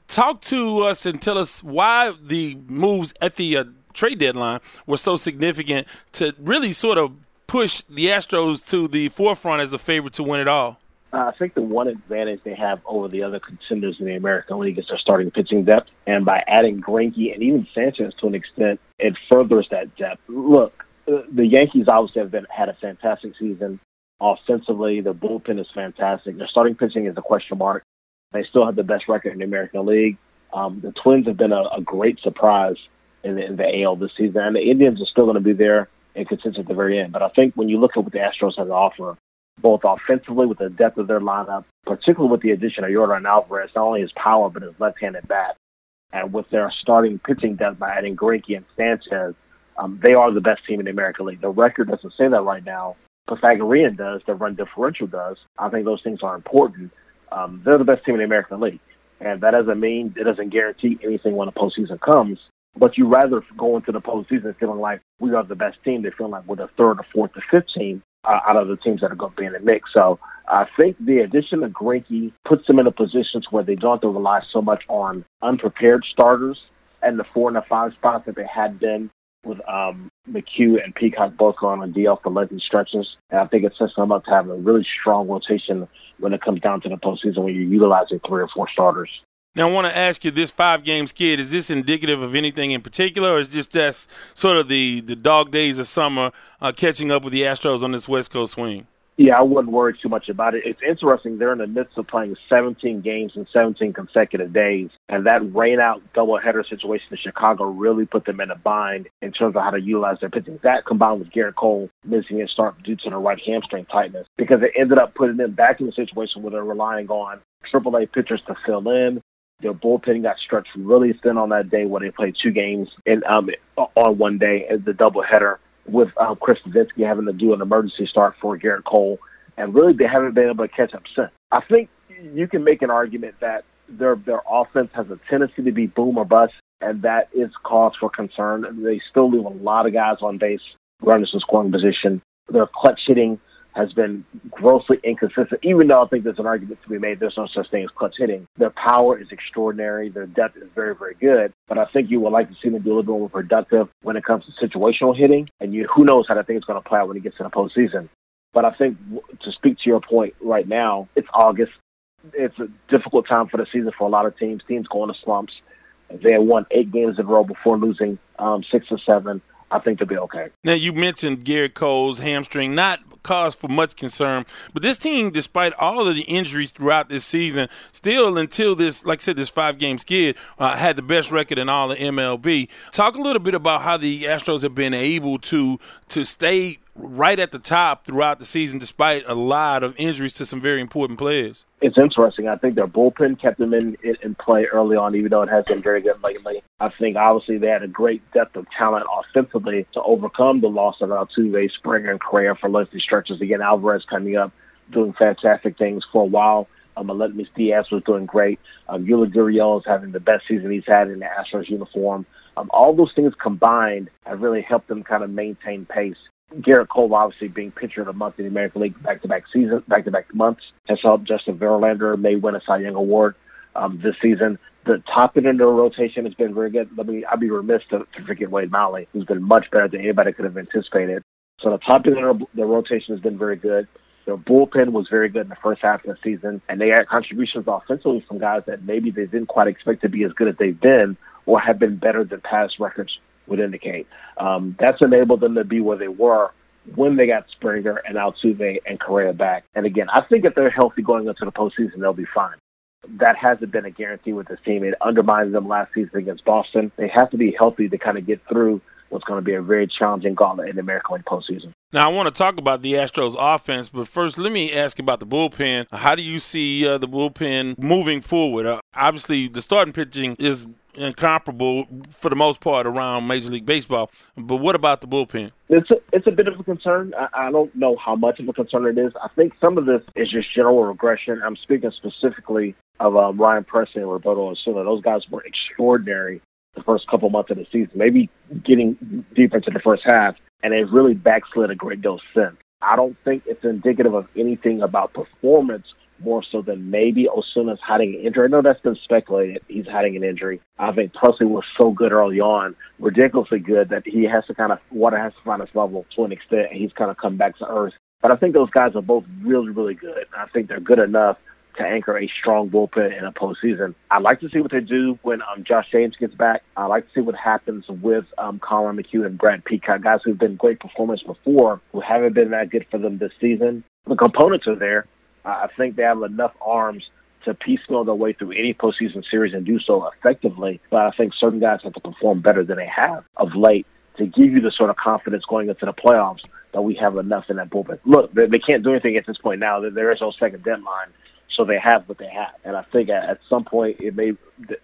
Talk to us and tell us why the moves at the uh, trade deadline were so significant to really sort of push the Astros to the forefront as a favorite to win it all. Uh, I think the one advantage they have over the other contenders in the American League is their starting pitching depth. And by adding Greinke and even Sanchez to an extent, it furthers that depth. Look, uh, the Yankees obviously have been had a fantastic season offensively. Their bullpen is fantastic. Their starting pitching is a question mark. They still have the best record in the American League. Um, the Twins have been a, a great surprise in the, in the AL this season, and the Indians are still going to be there in contention at the very end. But I think when you look at what the Astros have to offer, both offensively with the depth of their lineup, particularly with the addition of Yordan Alvarez, not only his power but his left-handed bat, and with their starting pitching depth by adding Greinke and Sanchez, um, they are the best team in the American League. The record doesn't say that right now. Pythagorean does. The run differential does. I think those things are important. Um, they're the best team in the American League, and that doesn't mean it doesn't guarantee anything when the postseason comes. But you rather go into the postseason feeling like we are the best team than feeling like we're the third or fourth or fifth team uh, out of the teams that are going to be in the mix. So I think the addition of Greinke puts them in a position where they don't have to rely so much on unprepared starters and the four and the five spots that they had been with um, McHugh and Peacock both on DL for lengthy stretches. And I think it sets them up to have a really strong rotation when it comes down to the postseason when you're utilizing three or four starters. Now, I want to ask you this five game skid, is this indicative of anything in particular, or is this just sort of the, the dog days of summer uh, catching up with the Astros on this West Coast swing? Yeah, I wouldn't worry too much about it. It's interesting. They're in the midst of playing 17 games in 17 consecutive days, and that rainout doubleheader situation in Chicago really put them in a bind in terms of how to utilize their pitching. That combined with Gerrit Cole missing his start due to the right hamstring tightness, because it ended up putting them back in a situation where they're relying on AAA pitchers to fill in. Their bullpen got stretched really thin on that day where they played two games in um, on one day as the doubleheader with um, Chris Devenski having to do an emergency start for Gerrit Cole, and really they haven't been able to catch up since. I think you can make an argument that their their offense has a tendency to be boom or bust, and that is cause for concern. They still leave a lot of guys on base, runners in scoring position. Their clutch hitting has been grossly inconsistent, even though I think there's an argument to be made there's no such thing as clutch hitting. Their power is extraordinary. Their depth is very, very good. But I think you would like to see them be a little bit more productive when it comes to situational hitting. And you, who knows how that thing is going to play out when it gets to the postseason. But I think to speak to your point right now, it's August. It's a difficult time for the season for a lot of teams. Teams going to slumps. They had won eight games in a row before losing um, six or seven. I think they'll be okay. Now you mentioned Gerrit Cole's hamstring, not cause for much concern, but this team, despite all of the injuries throughout this season, still until this, like I said, this five game skid, uh, had the best record in all of MLB. Talk a little bit about how the Astros have been able to to stay right at the top throughout the season, despite a lot of injuries to some very important players. It's interesting. I think their bullpen kept them in, in, play early on, even though it has been very good lately. I think obviously they had a great depth of talent offensively to overcome the loss of Altuve, Springer, and Correa for lengthy stretches. Again, Alvarez coming up, doing fantastic things for a while. Um, Aledmys Diaz was doing great. Um, Yuli Gurriel is having the best season he's had in the Astros uniform. Um, all those things combined have really helped them kind of maintain pace. Gerrit Cole, obviously being pitcher of the month in the American League back-to-back season, back-to-back months, has helped. Justin Verlander may win a Cy Young Award um, this season. The top end of the rotation has been very good. Let me, I'd be remiss to, to forget Wade Miley, who's been much better than anybody could have anticipated. So the top end of the rotation has been very good. Their bullpen was very good in the first half of the season, and they had contributions offensively from guys that maybe they didn't quite expect to be as good as they've been or have been better than past records would indicate. Um, that's enabled them to be where they were when they got Springer and Altuve and Correa back. And again, I think if they're healthy going into the postseason, they'll be fine. That hasn't been a guarantee with this team. It undermined them last season against Boston. They have to be healthy to kind of get through what's going to be a very challenging gauntlet in the American League postseason. Now, I want to talk about the Astros offense, but first, let me ask about the bullpen. How do you see uh, the bullpen moving forward? Uh, obviously, the starting pitching is incomparable for the most part around Major League Baseball. But what about the bullpen? It's a, it's a bit of a concern. I, I don't know how much of a concern it is. I think some of this is just general regression. I'm speaking specifically of um, Ryan Pressly and Roberto Osuna. Those guys were extraordinary the first couple months of the season, maybe getting deeper into the first half, and they've really backslid a great deal since. I don't think it's indicative of anything about performance more so than maybe Osuna's hiding an injury. I know that's been speculated. He's hiding an injury. I think Pressly was so good early on, ridiculously good, that he has to kind of, water has to find his level to an extent, and he's kind of come back to earth. But I think those guys are both really, really good. I think they're good enough to anchor a strong bullpen in a postseason. I'd like to see what they do when um, Josh James gets back. I'd like to see what happens with um, Collin McHugh and Brad Peacock, guys who've been great performers before, who haven't been that good for them this season. The components are there. I think they have enough arms to piecemeal their way through any postseason series and do so effectively. But I think certain guys have to perform better than they have of late to give you the sort of confidence going into the playoffs that we have enough in that bullpen. Look, they, they can't do anything at this point now. There is no second deadline, so they have what they have. And I think at, some point it may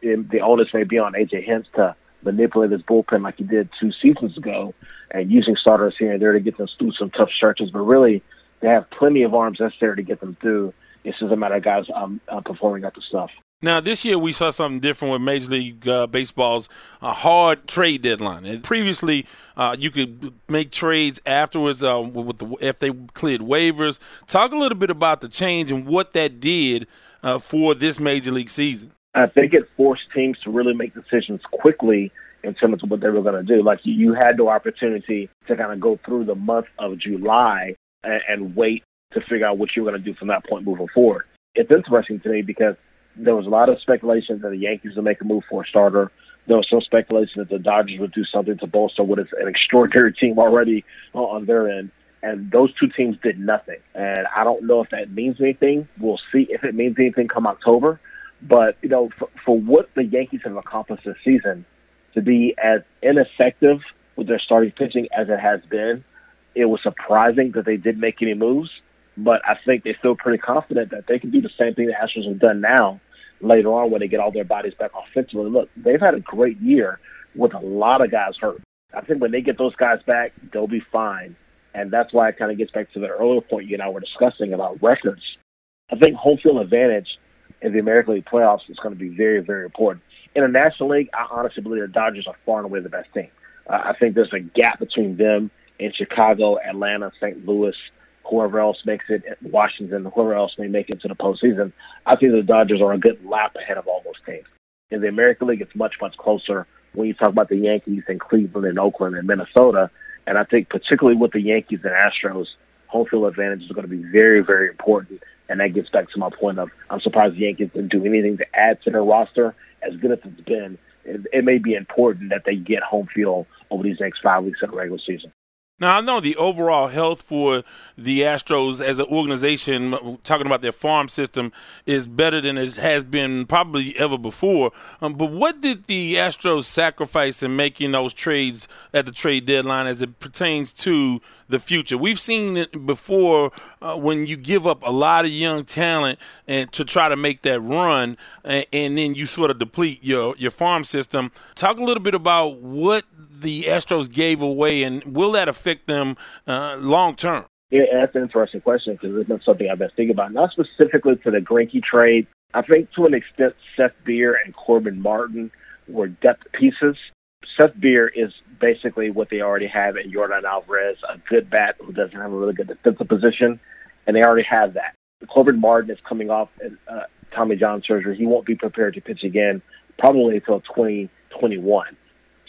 it, the onus may be on AJ Hinch to manipulate his bullpen like he did two seasons ago, and using starters here and there to get them through some tough stretches. But really, they have plenty of arms necessary to get them through. It's just a matter of guys um, uh, performing at the stuff. Now, this year we saw something different with Major League uh, Baseball's uh, hard trade deadline. And previously, uh, you could make trades afterwards uh, with the, if they cleared waivers. Talk a little bit about the change and what that did uh, for this Major League season. I think it forced teams to really make decisions quickly in terms of what they were going to do. Like you had the opportunity to kind of go through the month of July and, and wait to figure out what you're going to do from that point moving forward. It's interesting to me because there was a lot of speculation that the Yankees would make a move for a starter. There was some speculation that the Dodgers would do something to bolster what is an extraordinary team already on their end. And those two teams did nothing. And I don't know if that means anything. We'll see if it means anything come October. But, you know, for, for what the Yankees have accomplished this season, to be as ineffective with their starting pitching as it has been, it was surprising that they didn't make any moves, but I think they feel pretty confident that they can do the same thing the Astros have done now later on when they get all their bodies back offensively. Look, they've had a great year with a lot of guys hurt. I think when they get those guys back, they'll be fine. And that's why it kind of gets back to the earlier point you and I were discussing about records. I think home field advantage in the American League playoffs is going to be very, very important. In the National League, I honestly believe the Dodgers are far and away the best team. Uh, I think there's a gap between them in Chicago, Atlanta, St. Louis, whoever else makes it, Washington, whoever else may make it to the postseason, I think the Dodgers are a good lap ahead of all those teams. In the American League, it's much, much closer when you talk about the Yankees and Cleveland and Oakland and Minnesota. And I think particularly with the Yankees and Astros, home field advantage is going to be very, very important. And that gets back to my point of I'm surprised the Yankees didn't do anything to add to their roster. As good as it's been, it, it may be important that they get home field over these next five weeks of the regular season. Now I know the overall health for the Astros as an organization, talking about their farm system, is better than it has been probably ever before. Um, but what did the Astros sacrifice in making those trades at the trade deadline as it pertains to the future? We've seen it before uh, when you give up a lot of young talent and to try to make that run, and, and then you sort of deplete your your farm system. Talk a little bit about what the Astros gave away, and will that affect them uh, long term? Yeah, that's an interesting question because it's been something I've been thinking about. Not specifically to the Greinke trade. I think to an extent, Seth Beer and Corbin Martin were depth pieces. Seth Beer is basically what they already have in Yordan Alvarez, a good bat who doesn't have a really good defensive position, and they already have that. Corbin Martin is coming off uh, Tommy John surgery. He won't be prepared to pitch again probably until 2021.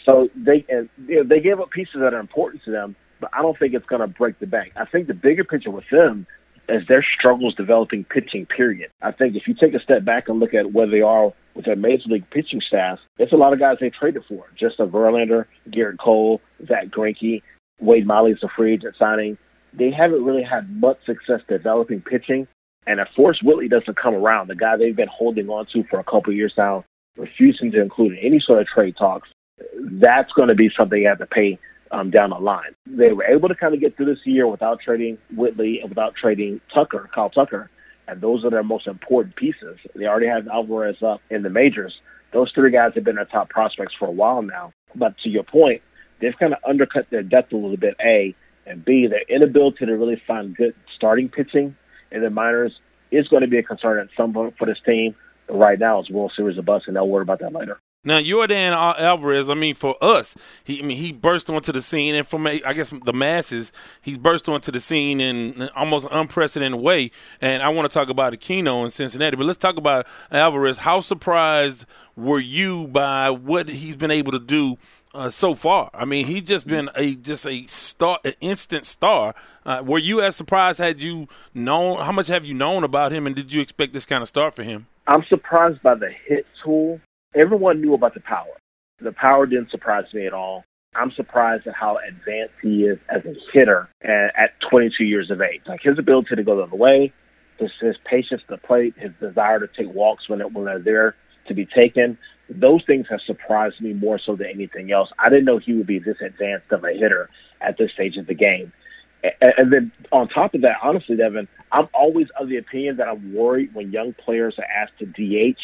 So they and you know, they gave up pieces that are important to them, but I don't think it's going to break the bank. I think the bigger picture with them is their struggles developing pitching. Period. I think if you take a step back and look at where they are with their major league pitching staff, it's a lot of guys they traded for. Justin Verlander, Gerrit Cole, Zack Greinke, Wade Miley is a free agent signing. They haven't really had much success developing pitching. And if Forrest Whitley doesn't come around, the guy they've been holding on to for a couple years now, refusing to include in any sort of trade talks, that's going to be something you have to pay um, down the line. They were able to kind of get through this year without trading Whitley and without trading Tucker, Kyle Tucker, and those are their most important pieces. They already have Alvarez up in the majors. Those three guys have been their top prospects for a while now. But to your point, they've kind of undercut their depth a little bit, A, and B, their inability to really find good starting pitching in the minors is going to be a concern at some point for this team. Right now, it's World Series of bust, and they'll worry about that later. Now Yordan Alvarez, I mean, for us, he I mean he burst onto the scene, and for me, I guess the masses, he's burst onto the scene in an almost unprecedented way. And I want to talk about Aquino in Cincinnati, but let's talk about Alvarez. How surprised were you by what he's been able to do uh, so far? I mean, he's just been a just a star, an instant star. Uh, were you as surprised? Had you known how much have you known about him, and did you expect this kind of start for him? I'm surprised by the hit tool everyone knew about the power. The power didn't surprise me at all. I'm surprised at how advanced he is as a hitter at 22 years of age. Like his ability to go the other way, his, his patience to the plate, his desire to take walks when, it, when they're there to be taken. Those things have surprised me more so than anything else. I didn't know he would be this advanced of a hitter at this stage of the game. And, and then on top of that, honestly, Devin, I'm always of the opinion that I'm worried when young players are asked to DH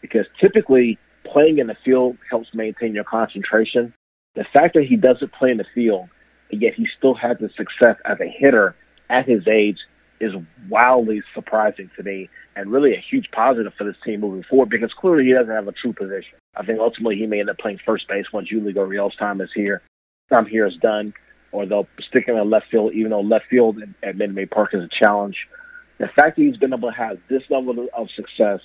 because typically playing in the field helps maintain your concentration. The fact that he doesn't play in the field, and yet he still has the success as a hitter at his age is wildly surprising to me and really a huge positive for this team moving forward because clearly he doesn't have a true position. I think ultimately he may end up playing first base once Yuli Gurriel's time is here. Time here is done, or they'll stick him in left field, even though left field at Minute Maid Park is a challenge. The fact that he's been able to have this level of success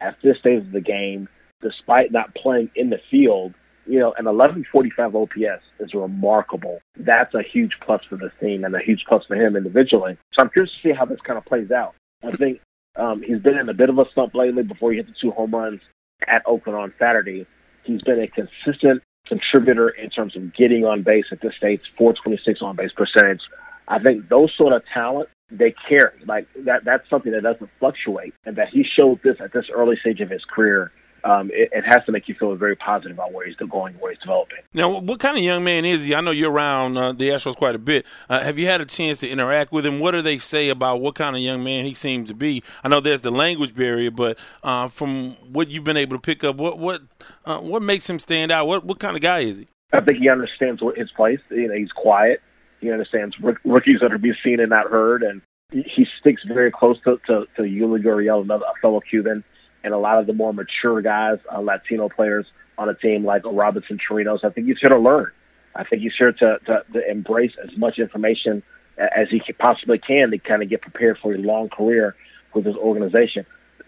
at this stage of the game despite not playing in the field, you know, an 1145 OPS is remarkable. That's a huge plus for this team and a huge plus for him individually. So I'm curious to see how this kind of plays out. I think um, he's been in a bit of a slump lately before he hit the two home runs at Oakland on Saturday. He's been a consistent contributor in terms of getting on base at this stage, 426 on base percentage. I think those sort of talent they carry. Like that that's something that doesn't fluctuate and that he showed this at this early stage of his career um, it, it, has to make you feel very positive about where he's going, where he's developing. Now, what kind of young man is he? I know you're around uh, the Astros quite a bit. Uh, have you had a chance to interact with him? What do they say about what kind of young man he seems to be? I know there's the language barrier, but uh, from what you've been able to pick up, what what uh, what makes him stand out? What what kind of guy is he? I think he understands his place. You know, he's quiet. He understands rookies that are being seen and not heard, and he sticks very close to to, to Yuli Gurriel, another a fellow Cuban and a lot of the more mature guys, uh, Latino players on a team like Robinson Chirinos. I think he's here to learn. I think he's here to, to, to embrace as much information as he possibly can to kind of get prepared for a long career with his organization.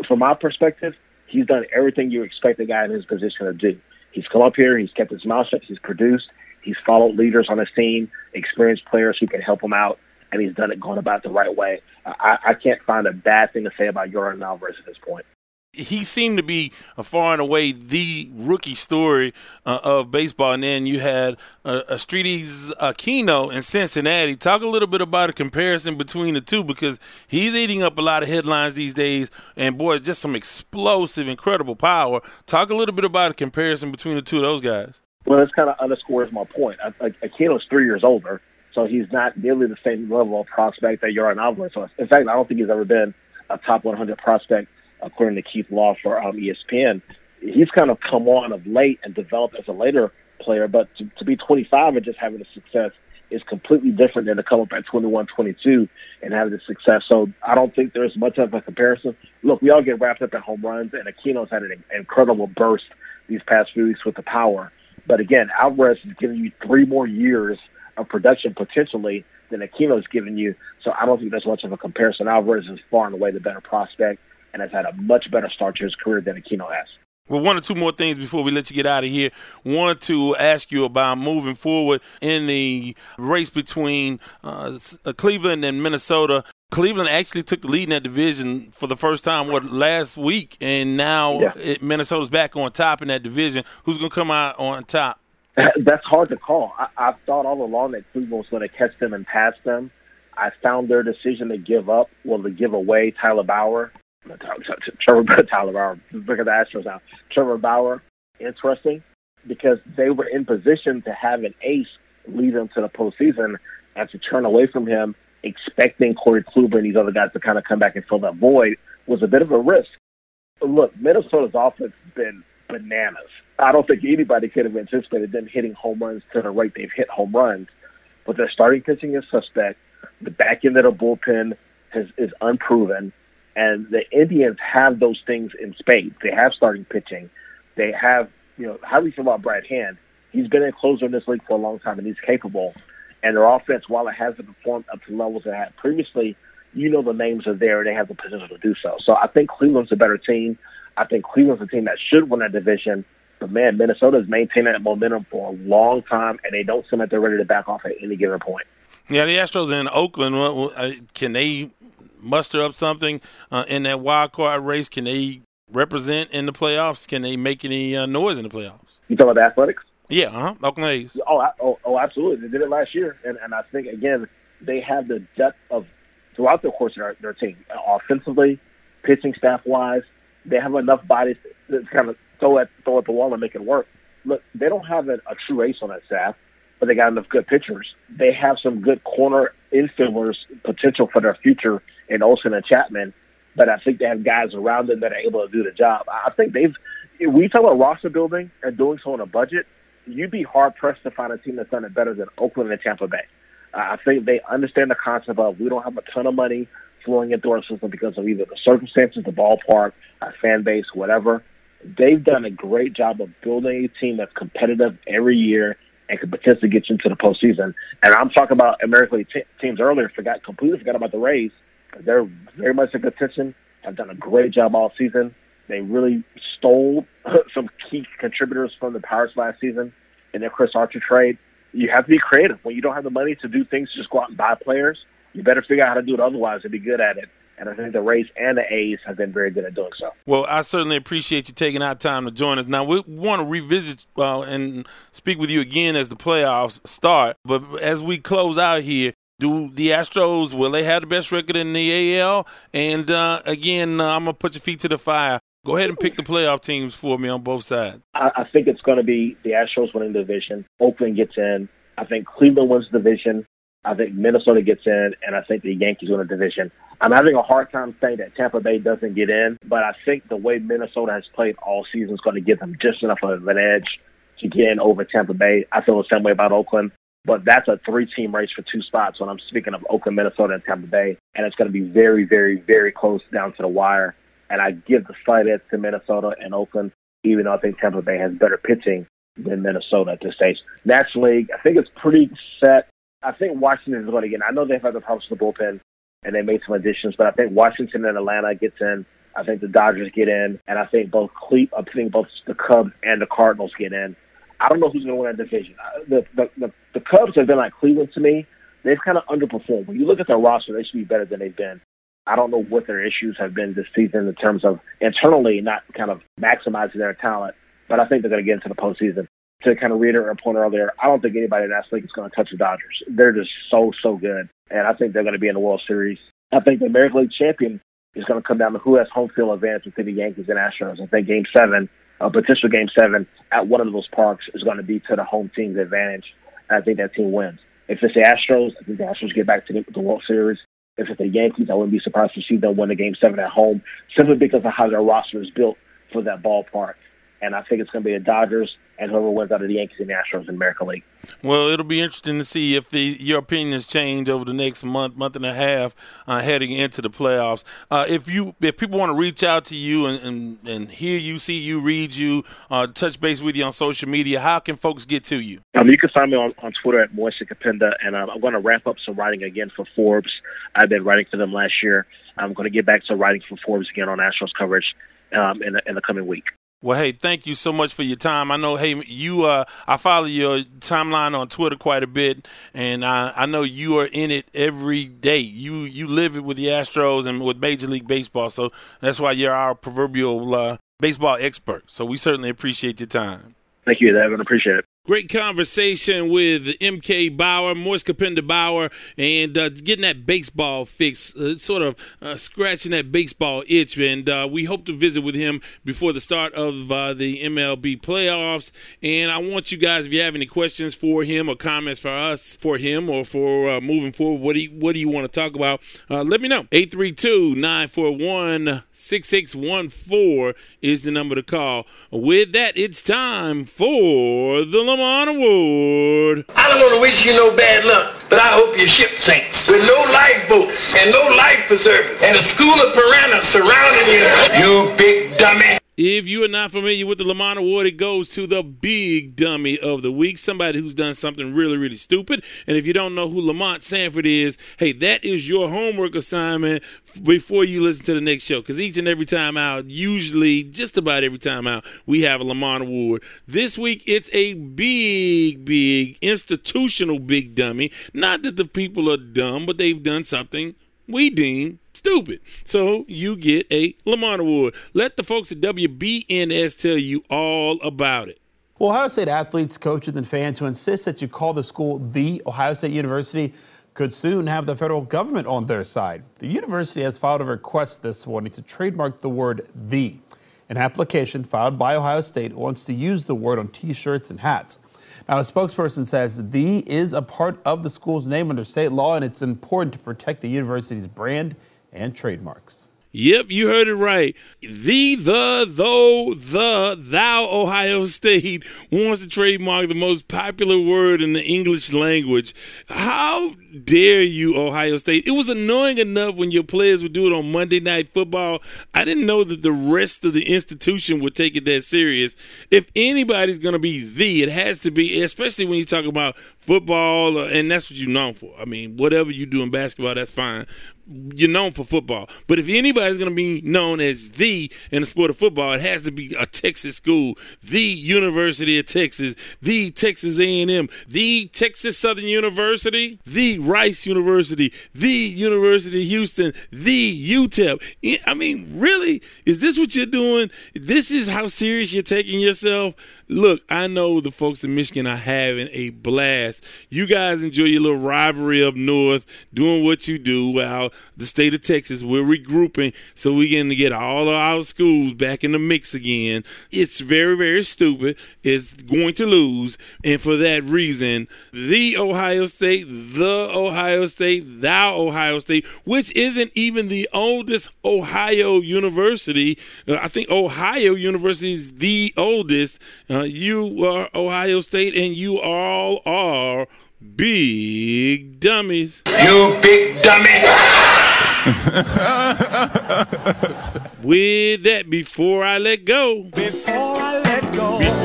From my perspective, he's done everything you expect a guy in his position to do. He's come up here, he's kept his mouth shut, he's produced, he's followed leaders on his team, experienced players who can help him out, and he's done it going about the right way. I, I can't find a bad thing to say about Yordan Alvarez at this point. He seemed to be far and away the rookie story uh, of baseball. And then you had uh, Aristides Aquino in Cincinnati. Talk a little bit about a comparison between the two because he's eating up a lot of headlines these days. And boy, just some explosive, incredible power. Talk a little bit about a comparison between the two of those guys. Well, this kind of underscores my point. Aquino's three years older, so he's not nearly the same level of prospect that Yordan Alvarez was. In fact, I don't think he's ever been a top 100 prospect according to Keith Law for um, ESPN. He's kind of come on of late and developed as a later player, but to, to be 25 and just having the success is completely different than to come up at 21, 22 and have the success. So I don't think there's much of a comparison. Look, we all get wrapped up in home runs, and Aquino's had an incredible burst these past few weeks with the power. But again, Alvarez is giving you three more years of production potentially than Aquino's given you. So I don't think there's much of a comparison. Alvarez is far and away the better prospect and has had a much better start to his career than Aquino has. Well, one or two more things before we let you get out of here. Want to ask you about moving forward in the race between uh, Cleveland and Minnesota. Cleveland actually took the lead in that division for the first time what last week, and now yeah. it, Minnesota's back on top in that division. Who's going to come out on top? That's hard to call. I, I thought all along that Cleveland was going to catch them and pass them. I found their decision to give up, well, to give away Tyler Bauer Trevor Tyler Bauer. Look at the Astros now. Trevor Bauer, interesting because they were in position to have an ace lead them to the postseason and to turn away from him, expecting Corey Kluber and these other guys to kind of come back and fill that void was a bit of a risk. Look, Minnesota's offense has been bananas. I don't think anybody could have anticipated them hitting home runs to the rate they've hit home runs. But their starting pitching is suspect. The back end of the bullpen has, is unproven. And the Indians have those things in spades. They have starting pitching. They have, you know, how do you feel about Brad Hand? He's been a closer in this league for a long time, and he's capable. And their offense, while it hasn't performed up to levels it had previously, you know the names are there. They have the potential to do so. So I think Cleveland's a better team. I think Cleveland's a team that should win that division. But man, Minnesota's maintained that momentum for a long time, and they don't seem like they're ready to back off at any given point. Yeah, the Astros in Oakland. Uh, can they muster up something uh, in that wild card race? Can they represent in the playoffs? Can they make any uh, noise in the playoffs? You talking about the Athletics? Yeah, uh huh. Oakland A's. Oh, oh, oh, absolutely. They did it last year, and and I think again they have the depth of throughout the course of their, their team, offensively, pitching staff wise. They have enough bodies to kind of throw at throw at the wall and make it work. Look, they don't have a, a true ace on that staff but they got enough good pitchers. They have some good corner infielders potential for their future in Olson and Chapman, but I think they have guys around them that are able to do the job. I think they've. We talk about roster building and doing so on a budget. You'd be hard pressed to find a team that's done it better than Oakland and Tampa Bay. I think they understand the concept of we don't have a ton of money flowing into our system because of either the circumstances, the ballpark, our fan base, whatever. They've done a great job of building a team that's competitive every year and could potentially get you into the postseason. And I'm talking about American League t- teams earlier. Forgot completely forgot about the Rays. They're very much in contention. Have done a great job all season. They really stole some key contributors from the Pirates last season in their Chris Archer trade. You have to be creative when you don't have the money to do things. Just go out and buy players. You better figure out how to do it otherwise and be good at it. And I think the Rays and the A's have been very good at doing so. Well, I certainly appreciate you taking our time to join us. Now, we want to revisit uh, and speak with you again as the playoffs start. But as we close out here, do the Astros, will they have the best record in the AL? And uh, again, uh, I'm to put your feet to the fire. Go ahead and pick the playoff teams for me on both sides. I, I think it's going to be the Astros winning the division. Oakland gets in. I think Cleveland wins the division. I think Minnesota gets in, and I think the Yankees win the division. I'm having a hard time saying that Tampa Bay doesn't get in, but I think the way Minnesota has played all season is going to give them just enough of an edge to get in over Tampa Bay. I feel the same way about Oakland, but that's a three-team race for two spots when I'm speaking of Oakland, Minnesota, and Tampa Bay, and it's going to be very, very, very close down to the wire. And I give the slight edge to Minnesota and Oakland, even though I think Tampa Bay has better pitching than Minnesota at this stage. National League, I think it's pretty set. I think Washington is going to get in. I know they've had the problems with the bullpen, and they made some additions, but I think Washington and Atlanta gets in. I think the Dodgers get in, and I think both Cle- I think both the Cubs and the Cardinals get in. I don't know who's going to win that division. The, the the the Cubs have been like Cleveland to me. They've kind of underperformed. When you look at their roster, they should be better than they've been. I don't know what their issues have been this season in terms of internally not kind of maximizing their talent, but I think they're going to get into the postseason. To kind of reiterate a point earlier, I don't think anybody in that league is going to touch the Dodgers. They're just so, so good. And I think they're going to be in the World Series. I think the American League champion is going to come down to who has home field advantage between the Yankees and Astros. I think game seven, a potential game seven at one of those parks is going to be to the home team's advantage. I think that team wins. If it's the Astros, I think the Astros get back to the, the World Series. If it's the Yankees, I wouldn't be surprised to see them win the game seven at home simply because of how their roster is built for that ballpark. And I think it's going to be the Dodgers and whoever wins out of the Yankees and the Astros in the American League. Well, it'll be interesting to see if the, your opinions change over the next month, month and a half, uh, heading into the playoffs. Uh, if you, if people want to reach out to you and, and, and hear you, see you, read you, uh, touch base with you on social media, how can folks get to you? Um, you can find me on, on Twitter at Moise Kapenda, and um, I'm going to wrap up some writing again for Forbes. I've been writing for them last year. I'm going to get back to writing for Forbes again on Astros coverage um, in, the, in the coming week. Well, hey, thank you so much for your time. I know, hey, you, uh, I follow your timeline on Twitter quite a bit, and I, I know you are in it every day. You, you live it with the Astros and with Major League Baseball, so that's why you're our proverbial uh, baseball expert. So we certainly appreciate your time. Thank you, Evan. Appreciate it. Great conversation with MK Bower, Moise Kapenda Bower, and uh, getting that baseball fix, uh, sort of uh, scratching that baseball itch. And uh, we hope to visit with him before the start of uh, the MLB playoffs. And I want you guys, if you have any questions for him or comments for us, for him, or for uh, moving forward, what do you, what do you want to talk about? let me know. 832 941 6614 is the number to call. With that, it's time for the Lamont Award. I don't want to wish you no bad luck, but I hope your ship sinks with no lifeboat and no life preserver and a school of piranhas surrounding you. You big dummy. If you are not familiar with the Lamont Award, it goes to the big dummy of the week, somebody who's done something really, really stupid. And if you don't know who Lamont Sanford is, hey, that is your homework assignment before you listen to the next show. Because each and every time out, usually just about every time out, we have a Lamont Award. This week, it's a big, big institutional big dummy. Not that the people are dumb, but they've done something we deem stupid. So you get a Lamont Award. Let the folks at WBNS tell you all about it. Well, Ohio State athletes, coaches, and fans who insist that you call the school the Ohio State University could soon have the federal government on their side. The university has filed a request this morning to trademark the word the. An application filed by Ohio State wants to use the word on t shirts and hats. Now, a spokesperson says the is a part of the school's name under state law, and it's important to protect the university's brand and trademarks. Yep, you heard it right. The, the, though, the, thou, Ohio State wants to trademark the most popular word in the English language. How dare you, Ohio State? It was annoying enough when your players would do it on Monday Night Football. I didn't know that the rest of the institution would take it that serious. If anybody's going to be the, it has to be, especially when you talk about football, uh, and that's what you're known for. I mean, whatever you do in basketball, that's fine you're known for football. But if anybody's going to be known as the in the sport of football, it has to be a Texas school, the University of Texas, the Texas A&M, the Texas Southern University, the Rice University, the University of Houston, the UTEP. I mean, really, is this what you're doing? This is how serious you're taking yourself. Look, I know the folks in Michigan are having a blast. You guys enjoy your little rivalry up north, doing what you do. Well, the state of Texas, we're regrouping so we can get all of our schools back in the mix again. It's very, very stupid. It's going to lose. And for that reason, the Ohio State, the Ohio State, thou Ohio State, which isn't even the oldest Ohio university. Uh, I think Ohio University is the oldest. Uh, you are Ohio State, and you all are big dummies. You big dummy. With that, before I let go. Before I let go.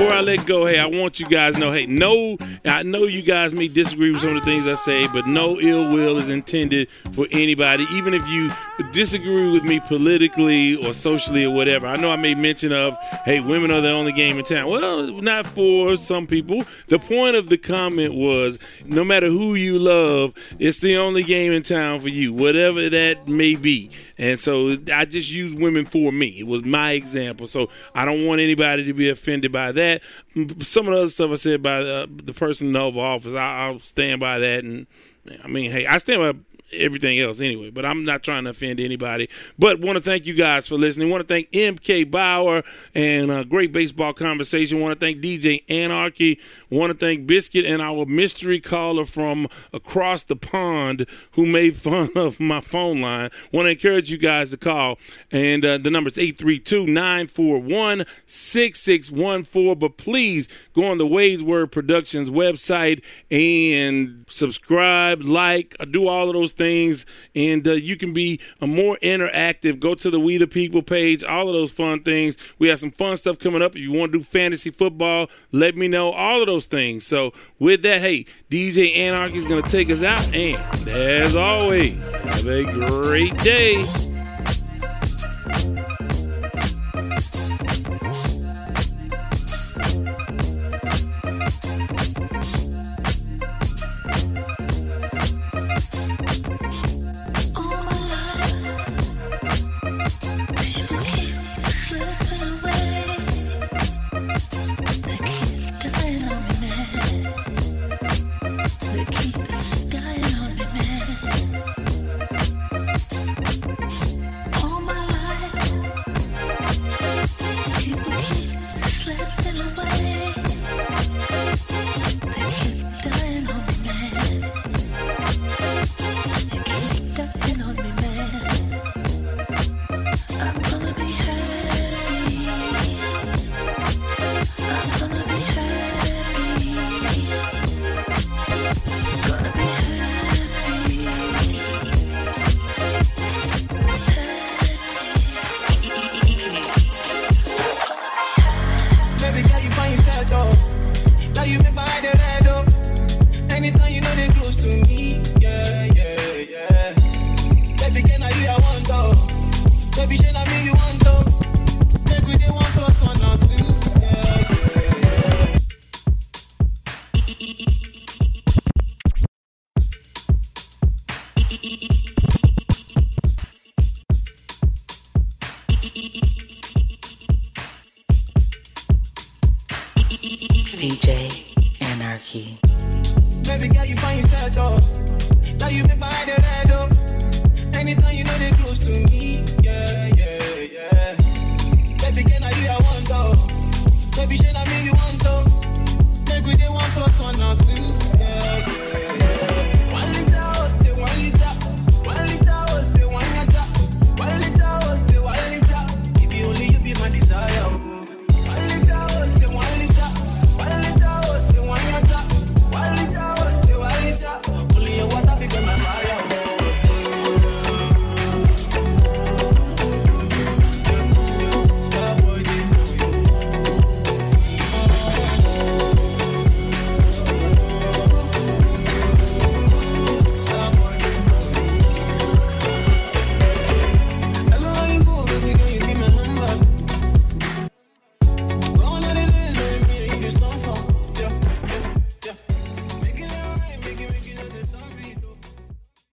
Before I let go, hey, I want you guys to know, hey, no, I know you guys may disagree with some of the things I say, but no ill will is intended for anybody, even if you disagree with me politically or socially or whatever. I know I made mention of, hey, women are the only game in town. Well, not for some people. The point of the comment was no matter who you love, it's the only game in town for you, whatever that may be. And so I just used women for me. It was my example. So I don't want anybody to be offended by that. Some of the other stuff I said by uh, the person in the Oval Office, I, I'll stand by that. And I mean, hey, I stand by everything else anyway. But I'm not trying to offend anybody. But want to thank you guys for listening. Want to thank MK Bower and a great baseball conversation. Want to thank DJ Anarchy. Want to thank Biscuit and our mystery caller from across the pond who made fun of my phone line. Want to encourage you guys to call. And uh, the number is 832 941 6614. But please go on the Wade's Word Productions website and subscribe, like, do all of those things. And uh, you can be a more interactive. Go to the We the People page, all of those fun things. We have some fun stuff coming up. If you want to do fantasy football, let me know. All of those things. So, with that, hey, DJ Anarchy is going to take us out. And as always, have a great day.